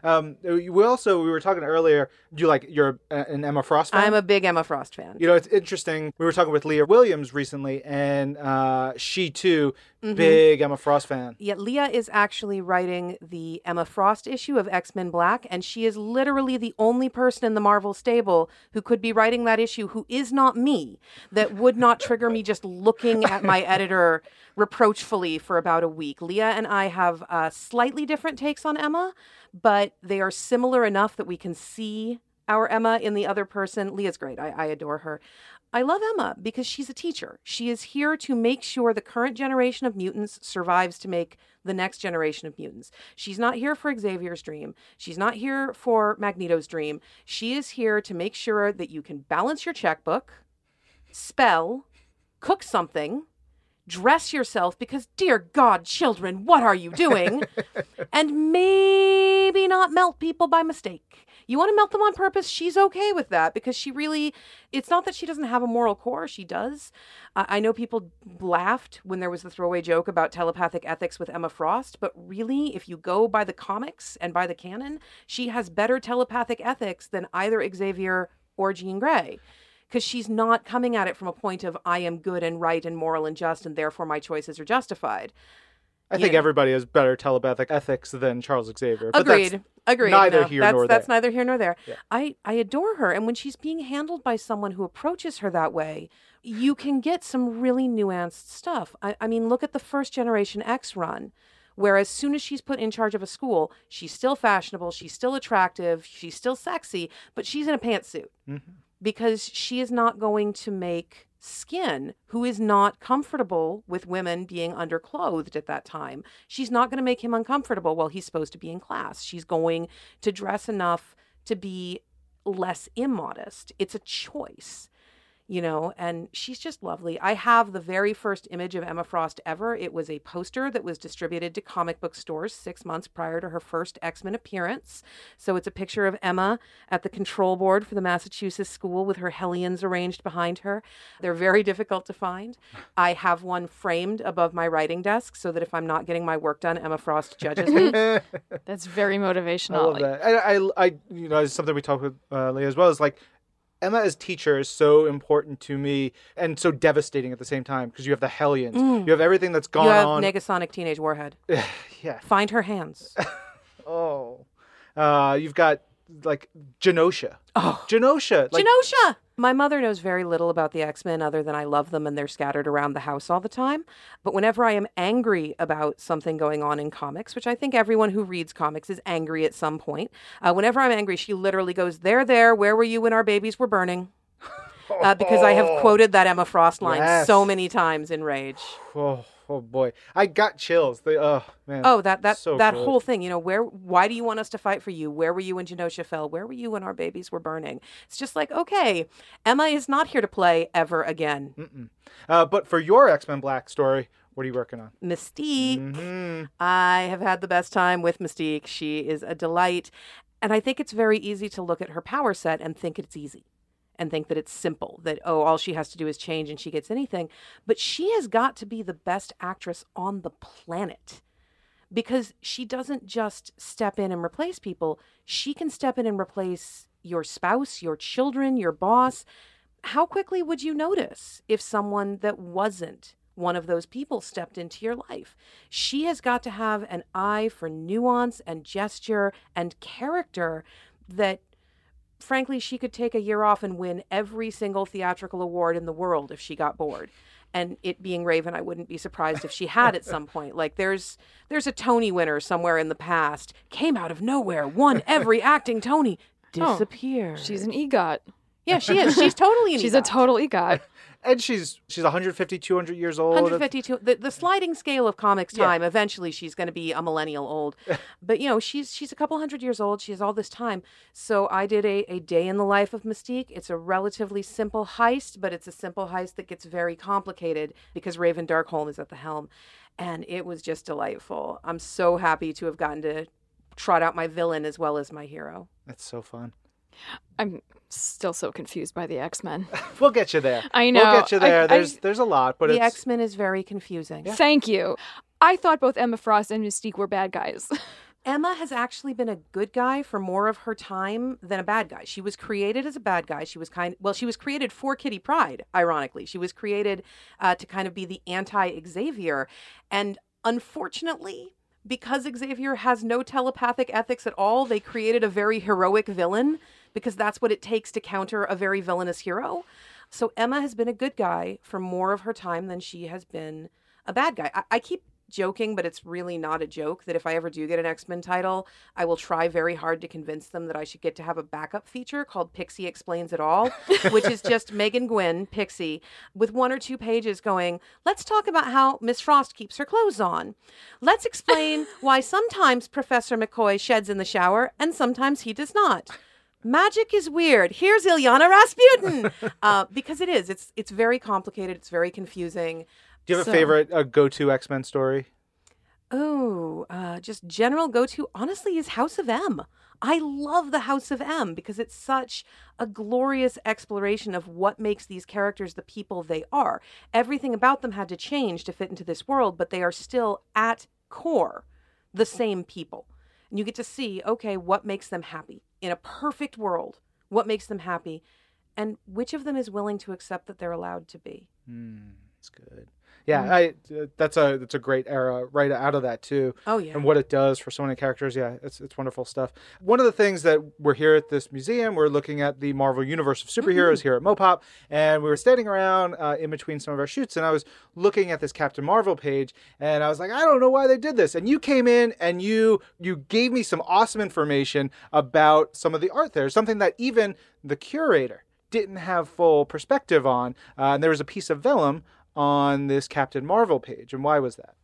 Um, we also we were talking earlier. Do you like you're an Emma Frost fan? I'm a big Emma Frost fan. You know, it's interesting. We were talking with Leah Williams recently, and uh, she too, Mm-hmm. big Emma Frost fan. Yet Leah is actually writing the Emma Frost issue of X Men Black, and she is literally the only person in the Marvel stable who could be writing that issue who is not me, that would not trigger me just looking at my editor reproachfully for about a week. Leah and I have uh, slightly different takes on Emma, but they are similar enough that we can see our Emma in the other person. Leah's great. I, I adore her. I love Emma because she's a teacher. She is here to make sure the current generation of mutants survives to make the next generation of mutants. She's not here for Xavier's dream. She's not here for Magneto's dream. She is here to make sure that you can balance your checkbook, spell, cook something, dress yourself because, dear God, children, what are you doing? and maybe not melt people by mistake. You want to melt them on purpose? She's okay with that because she really, it's not that she doesn't have a moral core. She does. I I know people laughed when there was the throwaway joke about telepathic ethics with Emma Frost, but really, if you go by the comics and by the canon, she has better telepathic ethics than either Xavier or Jean Grey because she's not coming at it from a point of I am good and right and moral and just, and therefore my choices are justified. I think Yeah. everybody has better telepathic ethics than Charles Xavier. But that's- Agreed. Agreed. neither No, here that's, nor That's there. neither here nor there. I, I adore her. And when she's being handled by someone who approaches her that way, you can get some really nuanced stuff. I, I mean, look at the first generation X run, where as soon as she's put in charge of a school, she's still fashionable, she's still attractive, she's still sexy, but she's in a pantsuit mm-hmm. because she is not going to make skin who is not comfortable with women being underclothed at that time. She's not going to make him uncomfortable while he's supposed to be in class. She's going to dress enough to be less immodest. It's a choice. You know, and she's just lovely. I have the very first image of Emma Frost ever. It was a poster that was distributed to comic book stores six months prior to her first X Men appearance. So it's a picture of Emma at the control board for the Massachusetts school with her Hellions arranged behind her. They're very difficult to find. I have one framed above my writing desk so that if I'm not getting my work done, Emma Frost judges me. That's very motivational. I love that. I, I, I, you know, it's something we talked with uh, Leah as well. Is like Emma as teacher is so important to me and so devastating at the same time because you have the Hellions, you have everything that's gone Mm. you have on. Negasonic Teenage Warhead. yeah. Find her hands. Oh. Uh, you've got like Genosha. Oh. Genosha. Like, Genosha! My mother knows very little about the X Men other than I love them and they're scattered around the house all the time. But whenever I am angry about something going on in comics, which I think everyone who reads comics is angry at some point, uh, whenever I'm angry, she literally goes, There, there, where were you when our babies were burning? Uh, because I have quoted that Emma Frost line Yes. so many times in Rage. oh, oh boy. I got chills. They, oh, man. Oh, that that So that good. whole thing, you know, where why do you want us to fight for you? Where were you when Genosha fell? Where were you when our babies were burning? It's just like, okay, Emma is not here to play ever again. Uh, but for your X Men Black story, what are you working on? Mystique. Mm-hmm. I have had the best time with Mystique. She is a delight. And I think it's very easy to look at her power set and think it's easy and think that it's simple, that, oh, all she has to do is change and she gets anything. But she has got to be the best actress on the planet because she doesn't just step in and replace people, she can step in and replace your spouse, your children, your boss. How quickly would you notice if someone that wasn't one of those people stepped into your life. She has got to have an eye for nuance and gesture and character that frankly she could take a year off and win every single theatrical award in the world if she got bored. And it being Raven, I wouldn't be surprised if she had at some point. Like there's there's a Tony winner somewhere in the past, came out of nowhere, won every acting Tony, oh, disappeared. She's an EGOT. yeah, she is. She's totally an She's a total EGOT. And she's she's 150, 200 years old. 152 the, the sliding scale of comics Yeah. time eventually she's going to be a millennial old but you know she's she's a couple hundred years old she has all this time so i did a, a day in the life of mystique it's a relatively simple heist but it's a simple heist that gets very complicated because raven Darkholme is at the helm and it was just delightful i'm so happy to have gotten to trot out my villain as well as my hero That's so fun. I'm still so confused by the X Men. We'll get you there. I know. We'll get you there. I- there's there's a lot, but the x-men is very confusing Thank you. I thought both Emma Frost and Mystique were bad guys. Emma has actually been a good guy for more of her time than a bad guy. She was created as a bad guy. She was kind well, she was created for Kitty Pryde, ironically. She was created uh, to kind of be the anti Xavier. And unfortunately, because Xavier has no telepathic ethics at all, they created a very heroic villain because that's what it takes to counter a very villainous hero. So Emma has been a good guy for more of her time than she has been a bad guy. I, I keep joking, but it's really not a joke that if I ever do get an X Men title, I will try very hard to convince them that I should get to have a backup feature called Pixie Explains It All, which is just Megan Gwynn, Pixie, with one or two pages going, let's talk about how Miss Frost keeps her clothes on. Let's explain why sometimes Professor McCoy sheds in the shower and sometimes he does not. Magic is weird. Here's Illyana Rasputin. uh, because it is. It's it's very complicated. It's very confusing. Do you have a favorite uh, go-to X-Men story? Oh, uh, just general go to, honestly, is House of M. I love the House of M because it's such a glorious exploration of what makes these characters the people they are. Everything about them had to change to fit into this world, but they are still at core the same people. And you get to see, okay, what makes them happy in a perfect world? What makes them happy? And which of them is willing to accept that they're allowed to be? That's good. Yeah, I uh, that's a that's a great era right out of that too. Oh, yeah. and what it does for so many characters. Yeah, it's it's wonderful stuff. One of the things that we're here at this museum, we're looking at the Marvel Universe of Superheroes here at Mopop, and we were standing around uh, in between some of our shoots, and I was looking at this Captain Marvel page, and I was like, I don't know why they did this. And you came in and you you gave me some awesome information about some of the art there, something that even the curator didn't have full perspective on. Uh, and there was a piece of vellum on this Captain Marvel page, and why was that?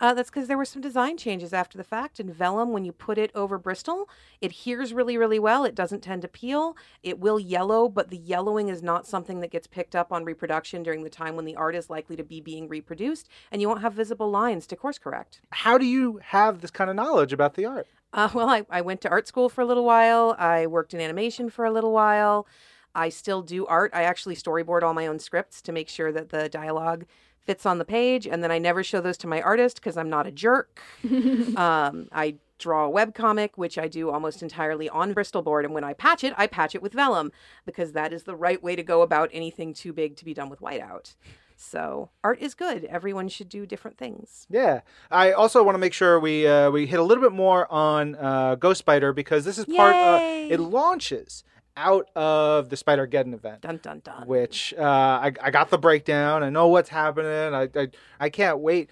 Uh, that's because there were some design changes after the fact. In vellum, when you put it over Bristol, it adheres really, really well. It doesn't tend to peel. It will yellow, but the yellowing is not something that gets picked up on reproduction during the time when the art is likely to be being reproduced, and you won't have visible lines to course correct. How do you have this kind of knowledge about the art? Uh, well, I, I went to art school for a little while. I worked in animation for a little while. I still do art. I actually storyboard all my own scripts to make sure that the dialogue fits on the page. And then I never show those to my artist because I'm not a jerk. um, I draw a webcomic, which I do almost entirely on Bristol board. And when I patch it, I patch it with vellum because that is the right way to go about anything too big to be done with whiteout. So art is good. Everyone should do different things. Yeah, I also want to make sure we uh, we hit a little bit more on uh, Ghost Spider because this is part. Uh, it launches out of the Spider Geddon event. Dun dun dun. which uh, I, I got the breakdown. I know what's happening. I, I I can't wait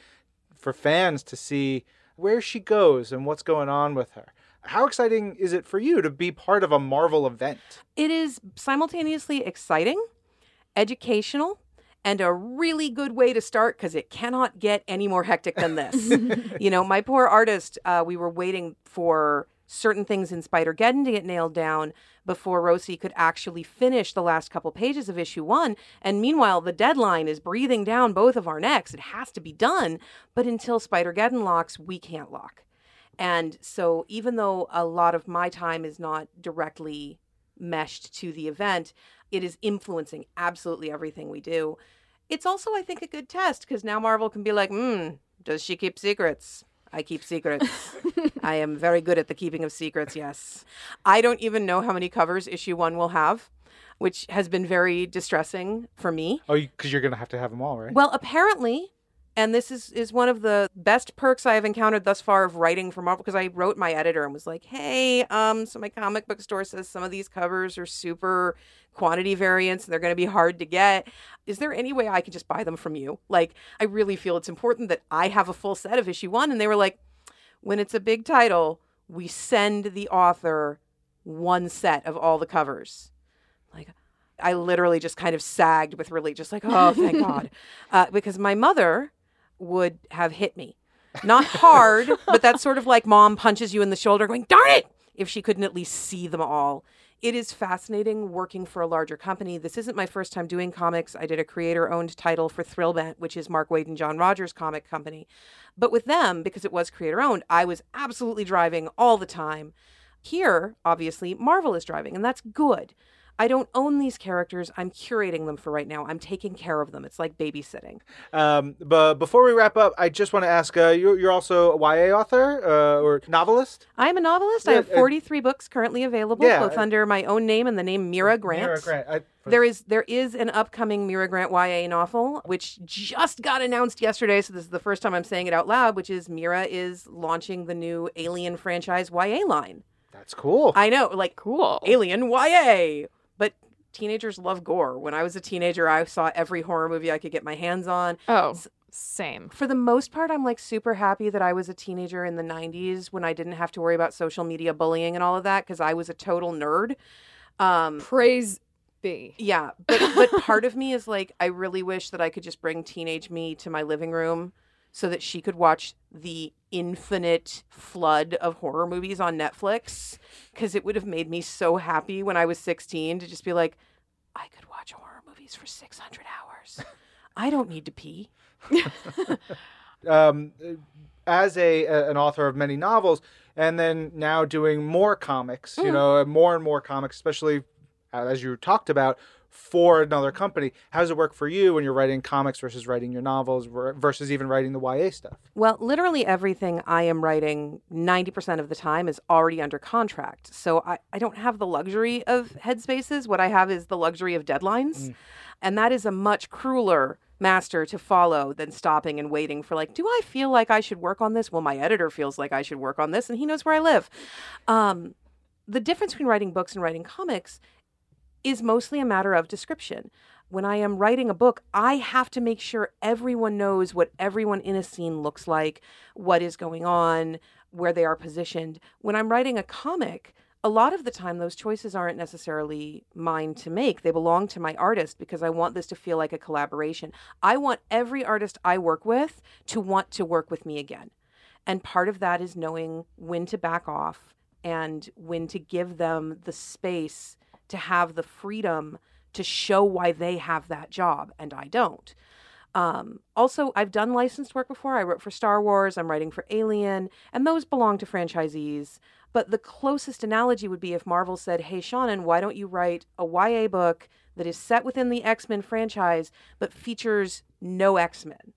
for fans to see where she goes and what's going on with her. How exciting is it for you to be part of a Marvel event? It is simultaneously exciting, educational, and a really good way to start because it cannot get any more hectic than this. you know, my poor artist, uh, we were waiting for certain things in Spider Geddon to get nailed down before Rosi could actually finish the last couple pages of issue one. And meanwhile, the deadline is breathing down both of our necks. It has to be done. But until Spider Geddon locks, we can't lock. And so, even though a lot of my time is not directly meshed to the event, it is influencing absolutely everything we do. It's also, I think, a good test because now Marvel can be like, hmm, does she keep secrets? I keep secrets. I am very good at the keeping of secrets, yes. I don't even know how many covers issue one will have, which has been very distressing for me. Oh, because you're gonna have to have them all, right? Well, apparently, And this is, is one of the best perks I have encountered thus far of writing for Marvel because I wrote my editor and was like, hey, um, so my comic book store says some of these covers are super quantity variants and they're going to be hard to get. Is there any way I could just buy them from you? Like, I really feel it's important that I have a full set of issue one. And they were like, when it's a big title, we send the author one set of all the covers. Like, I literally just kind of sagged with relief, just like, oh, thank God. Uh, because my mother would have hit me. Not hard, but that's sort of like mom punches you in the shoulder, going, darn it, if she couldn't at least see them all. It is fascinating working for a larger company. This isn't my first time doing comics. I did a creator owned title for Thrillbent, which is Mark Waid and John Rogers' comic company. But with them, because it was creator owned, I was absolutely driving all the time. Here, obviously, Marvel is driving, and that's good. I don't own these characters. I'm curating them for right now. I'm taking care of them. It's like babysitting. Um, but before we wrap up, I just want to ask: uh, you're, you're also a YA author uh, or novelist? I'm a novelist. I Yeah, have uh, 43 books currently available, Yeah, both uh, under my own name and the name Mira Grant. Mira Grant. I, There is there is an upcoming Mira Grant YA novel which just got announced yesterday, so this is the first time I'm saying it out loud, which is Mira is launching the new Alien franchise YA line. that's cool. I know, like Cool. Alien YA. Teenagers love gore. When I was a teenager, I saw every horror movie I could get my hands on. Oh, same. For the most part, I'm like super happy that I was a teenager in the 90s when I didn't have to worry about social media bullying and all of that because I was a total nerd. Um, Praise be. yeah, but but part of me is like I really wish that I could just bring teenage me to my living room so that she could watch the infinite flood of horror movies on Netflix cuz it would have made me so happy when I was 16 to just be like I could watch horror movies for 600 hours. I don't need to pee. um, as a, a an author of many novels, and then now doing more comics, you know, more and more comics, especially as you talked about for another company. How does it work for you when you're writing comics versus writing your novels versus even writing the YA stuff? Well, literally everything I am writing 90% of the time is already under contract. So I, I don't have the luxury of headspaces. What I have is the luxury of deadlines. And that is a much crueler master to follow than stopping and waiting for, like, do I feel like I should work on this? Well, my editor feels like I should work on this, and he knows where I live. Um, the difference between writing books and writing comics is mostly a matter of description. When I am writing a book, I have to make sure everyone knows what everyone in a scene looks like, what is going on, where they are positioned. When I'm writing a comic, a lot of the time those choices aren't necessarily mine to make. They belong to my artist because I want this to feel like a collaboration. I want every artist I work with to want to work with me again. And part of that is knowing when to back off and when to give them the space to have the freedom to show why they have that job and I don't. Um, also, I've done licensed work before. I wrote for Star Wars, I'm writing for Alien, and those belong to franchisees. But the closest analogy would be if Marvel said, Hey, Seanan, why don't you write a YA book that is set within the X Men franchise but features no X Men?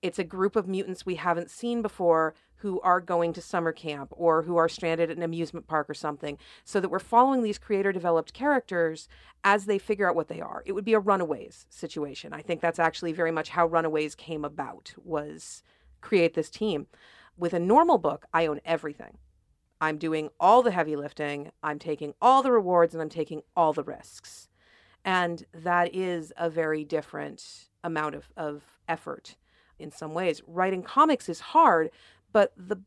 It's a group of mutants we haven't seen before who are going to summer camp or who are stranded at an amusement park or something, so that we're following these creator developed characters as they figure out what they are. It would be a Runaways situation. I think that's actually very much how Runaways came about was create this team. With a normal book, I own everything. I'm doing all the heavy lifting, I'm taking all the rewards, and I'm taking all the risks. And that is a very different amount of, of effort in some ways. Writing comics is hard, but the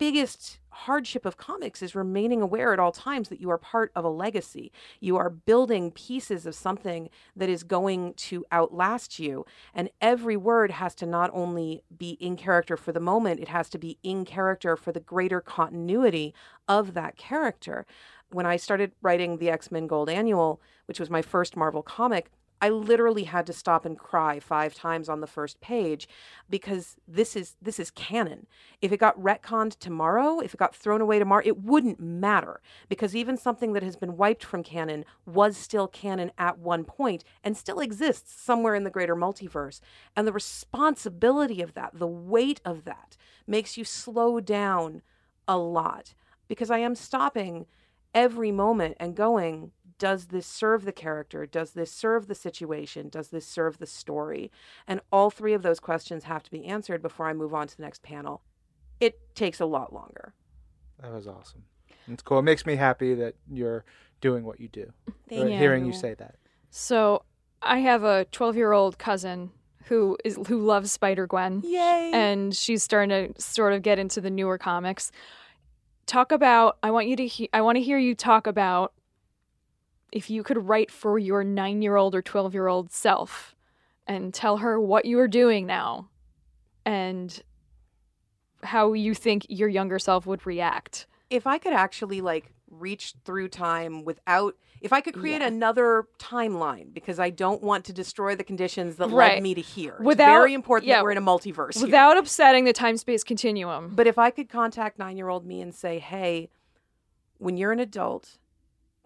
biggest hardship of comics is remaining aware at all times that you are part of a legacy. You are building pieces of something that is going to outlast you. And every word has to not only be in character for the moment, it has to be in character for the greater continuity of that character. When I started writing the X Men Gold Annual, which was my first Marvel comic, I literally had to stop and cry five times on the first page because this is this is canon. If it got retconned tomorrow, if it got thrown away tomorrow, it wouldn't matter because even something that has been wiped from canon was still canon at one point and still exists somewhere in the greater multiverse. And the responsibility of that, the weight of that makes you slow down a lot because I am stopping every moment and going does this serve the character? Does this serve the situation? Does this serve the story? And all three of those questions have to be answered before I move on to the next panel. It takes a lot longer. That was awesome. It's cool. It makes me happy that you're doing what you do. Thank you. Hearing you say that. So I have a 12 year old cousin who is who loves Spider Gwen. Yay! and she's starting to sort of get into the newer comics. Talk about. I want you to. He- I want to hear you talk about if you could write for your nine-year-old or twelve-year-old self, and tell her what you are doing now, and how you think your younger self would react. if I could actually like reach through time without if I could create Yeah. another timeline because I don't want to destroy the conditions that Right. led me to here. It's Without- very important yeah, that we're in a multiverse. here. Without upsetting the time-space continuum. But if I could contact 9-year-old me and say, "Hey, when you're an adult,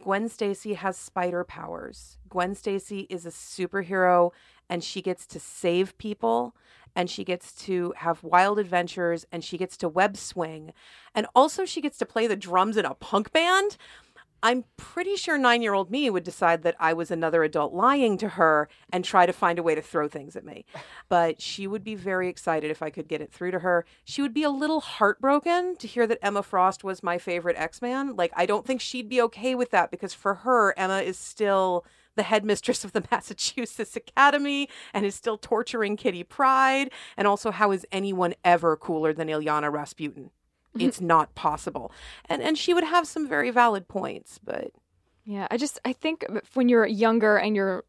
Gwen Stacy has spider powers. Gwen Stacy is a superhero and she gets to save people and she gets to have wild adventures and she gets to web swing and also she gets to play the drums in a punk band." I'm pretty sure 9-year-old me would decide that I was another adult lying to her and try to find a way to throw things at me. But she would be very excited if I could get it through to her. She would be a little heartbroken to hear that Emma Frost was my favorite X-Man. Like I don't think she'd be okay with that because for her Emma is still the headmistress of the Massachusetts Academy and is still torturing Kitty Pryde and also how is anyone ever cooler than Illyana Rasputin? Mm-hmm. It's not possible. And and she would have some very valid points, but Yeah, I just I think when you're younger and you're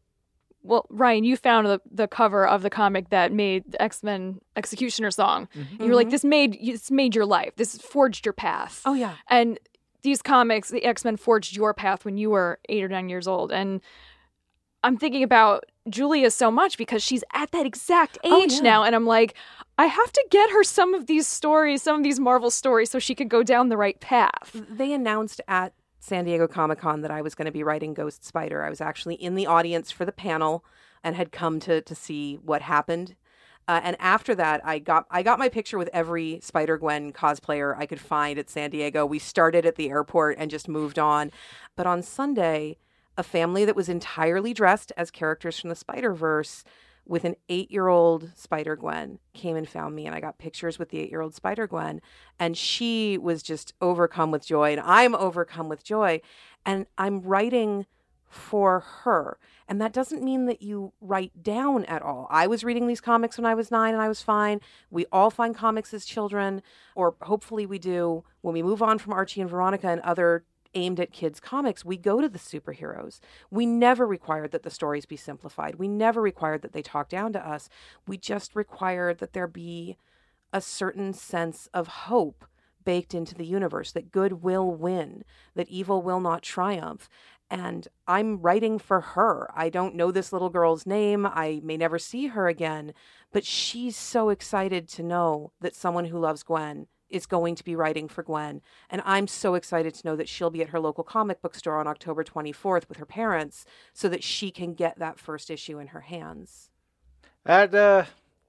well, Ryan, you found the, the cover of the comic that made the X Men X-Cutioner song. Mm-hmm. And you were like, mm-hmm. this made this made your life. This forged your path. oh yeah. And these comics, the X Men forged your path when you were eight or nine years old. And I'm thinking about Julia so much because she's at that exact oh, age Oh, yeah. now. And I'm like, I have to get her some of these stories, some of these Marvel stories, so she could go down the right path. they announced at San Diego Comic Con that I was going to be writing Ghost Spider. I was actually in the audience for the panel and had come to to see what happened. Uh, and after that, I got I got my picture with every Spider Gwen cosplayer I could find at San Diego. We started at the airport and just moved on. But on Sunday, a family that was entirely dressed as characters from the Spider Verse with an eight year old Spider Gwen came and found me, and I got pictures with the eight year old Spider Gwen. And she was just overcome with joy, and I'm overcome with joy. And I'm writing for her. And that doesn't mean that you write down at all. I was reading these comics when I was nine and I was fine. We all find comics as children, or hopefully we do. When we move on from Archie and Veronica and other aimed at kids comics, we go to the superheroes. We never required that the stories be simplified. We never required that they talk down to us. We just required that there be a certain sense of hope baked into the universe that good will win, that evil will not triumph. And I'm writing for her. I don't know this little girl's name. I may never see her again, but she's so excited to know that someone who loves Gwen is going to be writing for Gwen. And I'm so excited to know that she'll be at her local comic book store on October 24th with her parents so that she can get that first issue in her hands. That uh,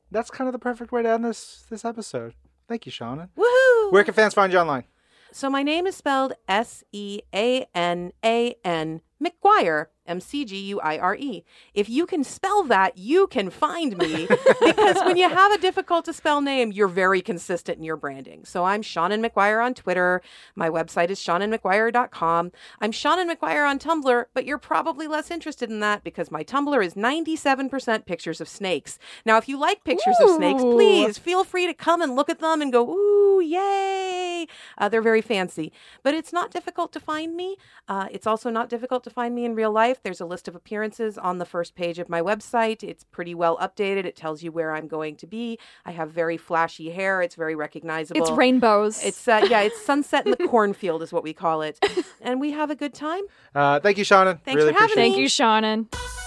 that's kind of the perfect way to end this this episode. Thank you, Shauna. Woohoo! Where can fans find you online? So my name is spelled S E A N A N McGuire, M C G U I R E. If you can spell that, you can find me because when you have a difficult to spell name, you're very consistent in your branding. So I'm Seanan McGuire on Twitter. My website is seananmcguire.com. I'm Seanan McGuire on Tumblr, but you're probably less interested in that because my Tumblr is 97% pictures of snakes. Now, if you like pictures of snakes, please feel free to come and look at them and go, ooh, yay. Uh, they're very fancy, but it's not difficult to find me. Uh, it's also not difficult to find me in real life. There's a list of appearances on the first page of my website. It's pretty well updated. It tells you where I'm going to be. I have very flashy hair. It's very recognizable. It's rainbows. It's uh, yeah, it's sunset in the cornfield is what we call it, and we have a good time. Uh, thank you, Shauna. Thanks really for having appreciate it. Thank you, Seanan.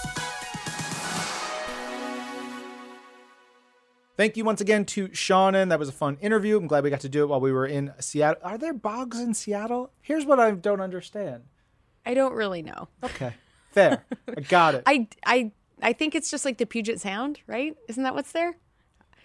Thank you once again to Seanan. That was a fun interview. I'm glad we got to do it while we were in Seattle. Are there bogs in Seattle? Here's what I don't understand. I don't really know. Okay, fair. I got it. I I I think it's just like the Puget Sound, right? Isn't that what's there?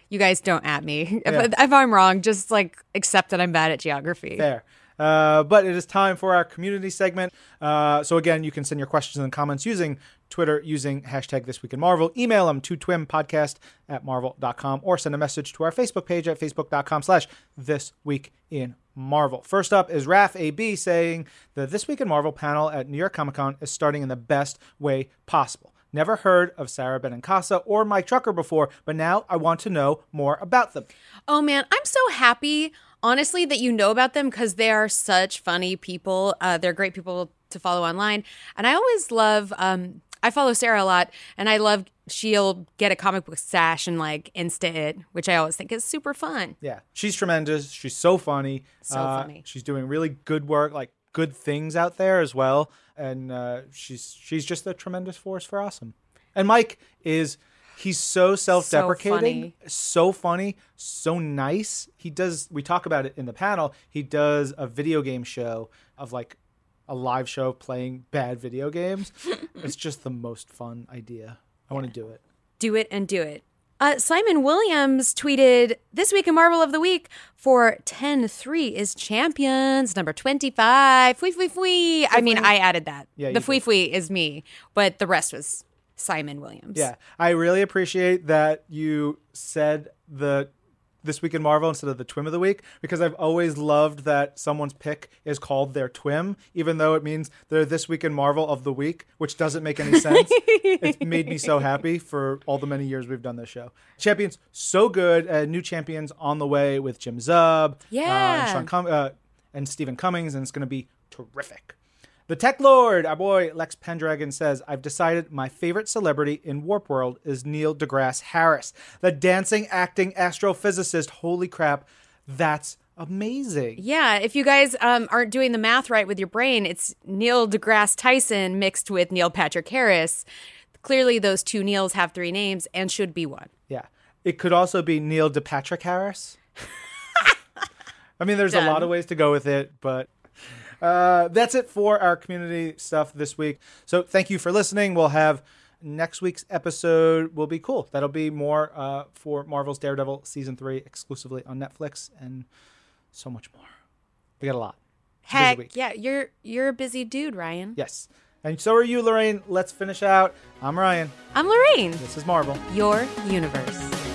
You guys don't at me. Yeah. If, if I'm wrong, just like accept that I'm bad at geography. Fair. Uh, but it is time for our community segment. Uh, so again, you can send your questions and comments using Twitter using hashtag This Week in Marvel. Email them to twimpodcast at marvel.com or send a message to our Facebook page at facebook.com slash This Week in Marvel. First up is Raf AB saying the This Week in Marvel panel at New York Comic Con is starting in the best way possible. Never heard of Sarah Benincasa or Mike Drucker before, but now I want to know more about them. Oh man, I'm so happy, honestly, that you know about them because they are such funny people. Uh, they're great people to follow online, and I always love. Um, I follow Sarah a lot, and I love she'll get a comic book sash and like insta it, which I always think is super fun. Yeah, she's tremendous. She's so funny. So Uh, funny. She's doing really good work, like good things out there as well. And uh, she's she's just a tremendous force for awesome. And Mike is he's so self-deprecating, so funny, so nice. He does. We talk about it in the panel. He does a video game show of like a live show playing bad video games. it's just the most fun idea. I want to do it. Do it and do it. Uh, Simon Williams tweeted this week in Marvel of the Week for 10 3 is champions, number 25. Fui, fui, fui. I mean, I added that. Yeah, the fui, did. fui is me, but the rest was Simon Williams. Yeah, I really appreciate that you said the this week in Marvel instead of the Twim of the Week because I've always loved that someone's pick is called their Twim, even though it means they're this week in Marvel of the week, which doesn't make any sense. it's made me so happy for all the many years we've done this show. Champions so good, uh, new champions on the way with Jim Zub, uh, Yeah. and, Sean Cum- uh, and Steven Cummings, and it's going to be terrific. The Tech Lord, our boy Lex Pendragon says, I've decided my favorite celebrity in Warp World is Neil deGrasse Harris, the dancing, acting astrophysicist. Holy crap, that's amazing. Yeah, if you guys um, aren't doing the math right with your brain, it's Neil deGrasse Tyson mixed with Neil Patrick Harris. Clearly, those two Neils have three names and should be one. Yeah. It could also be Neil DePatrick Harris. I mean, there's a lot of ways to go with it, but uh, that's it for our community stuff this week. So thank you for listening. We'll have next week's episode will be cool. That'll be more uh, for Marvel's Daredevil season three exclusively on Netflix and so much more. We got a lot. It's a Heck, week. yeah, you're you're a busy dude, Ryan. Yes. And so are you, Lorraine. Let's finish out. I'm Ryan. I'm Lorraine. This is Marvel. Your universe.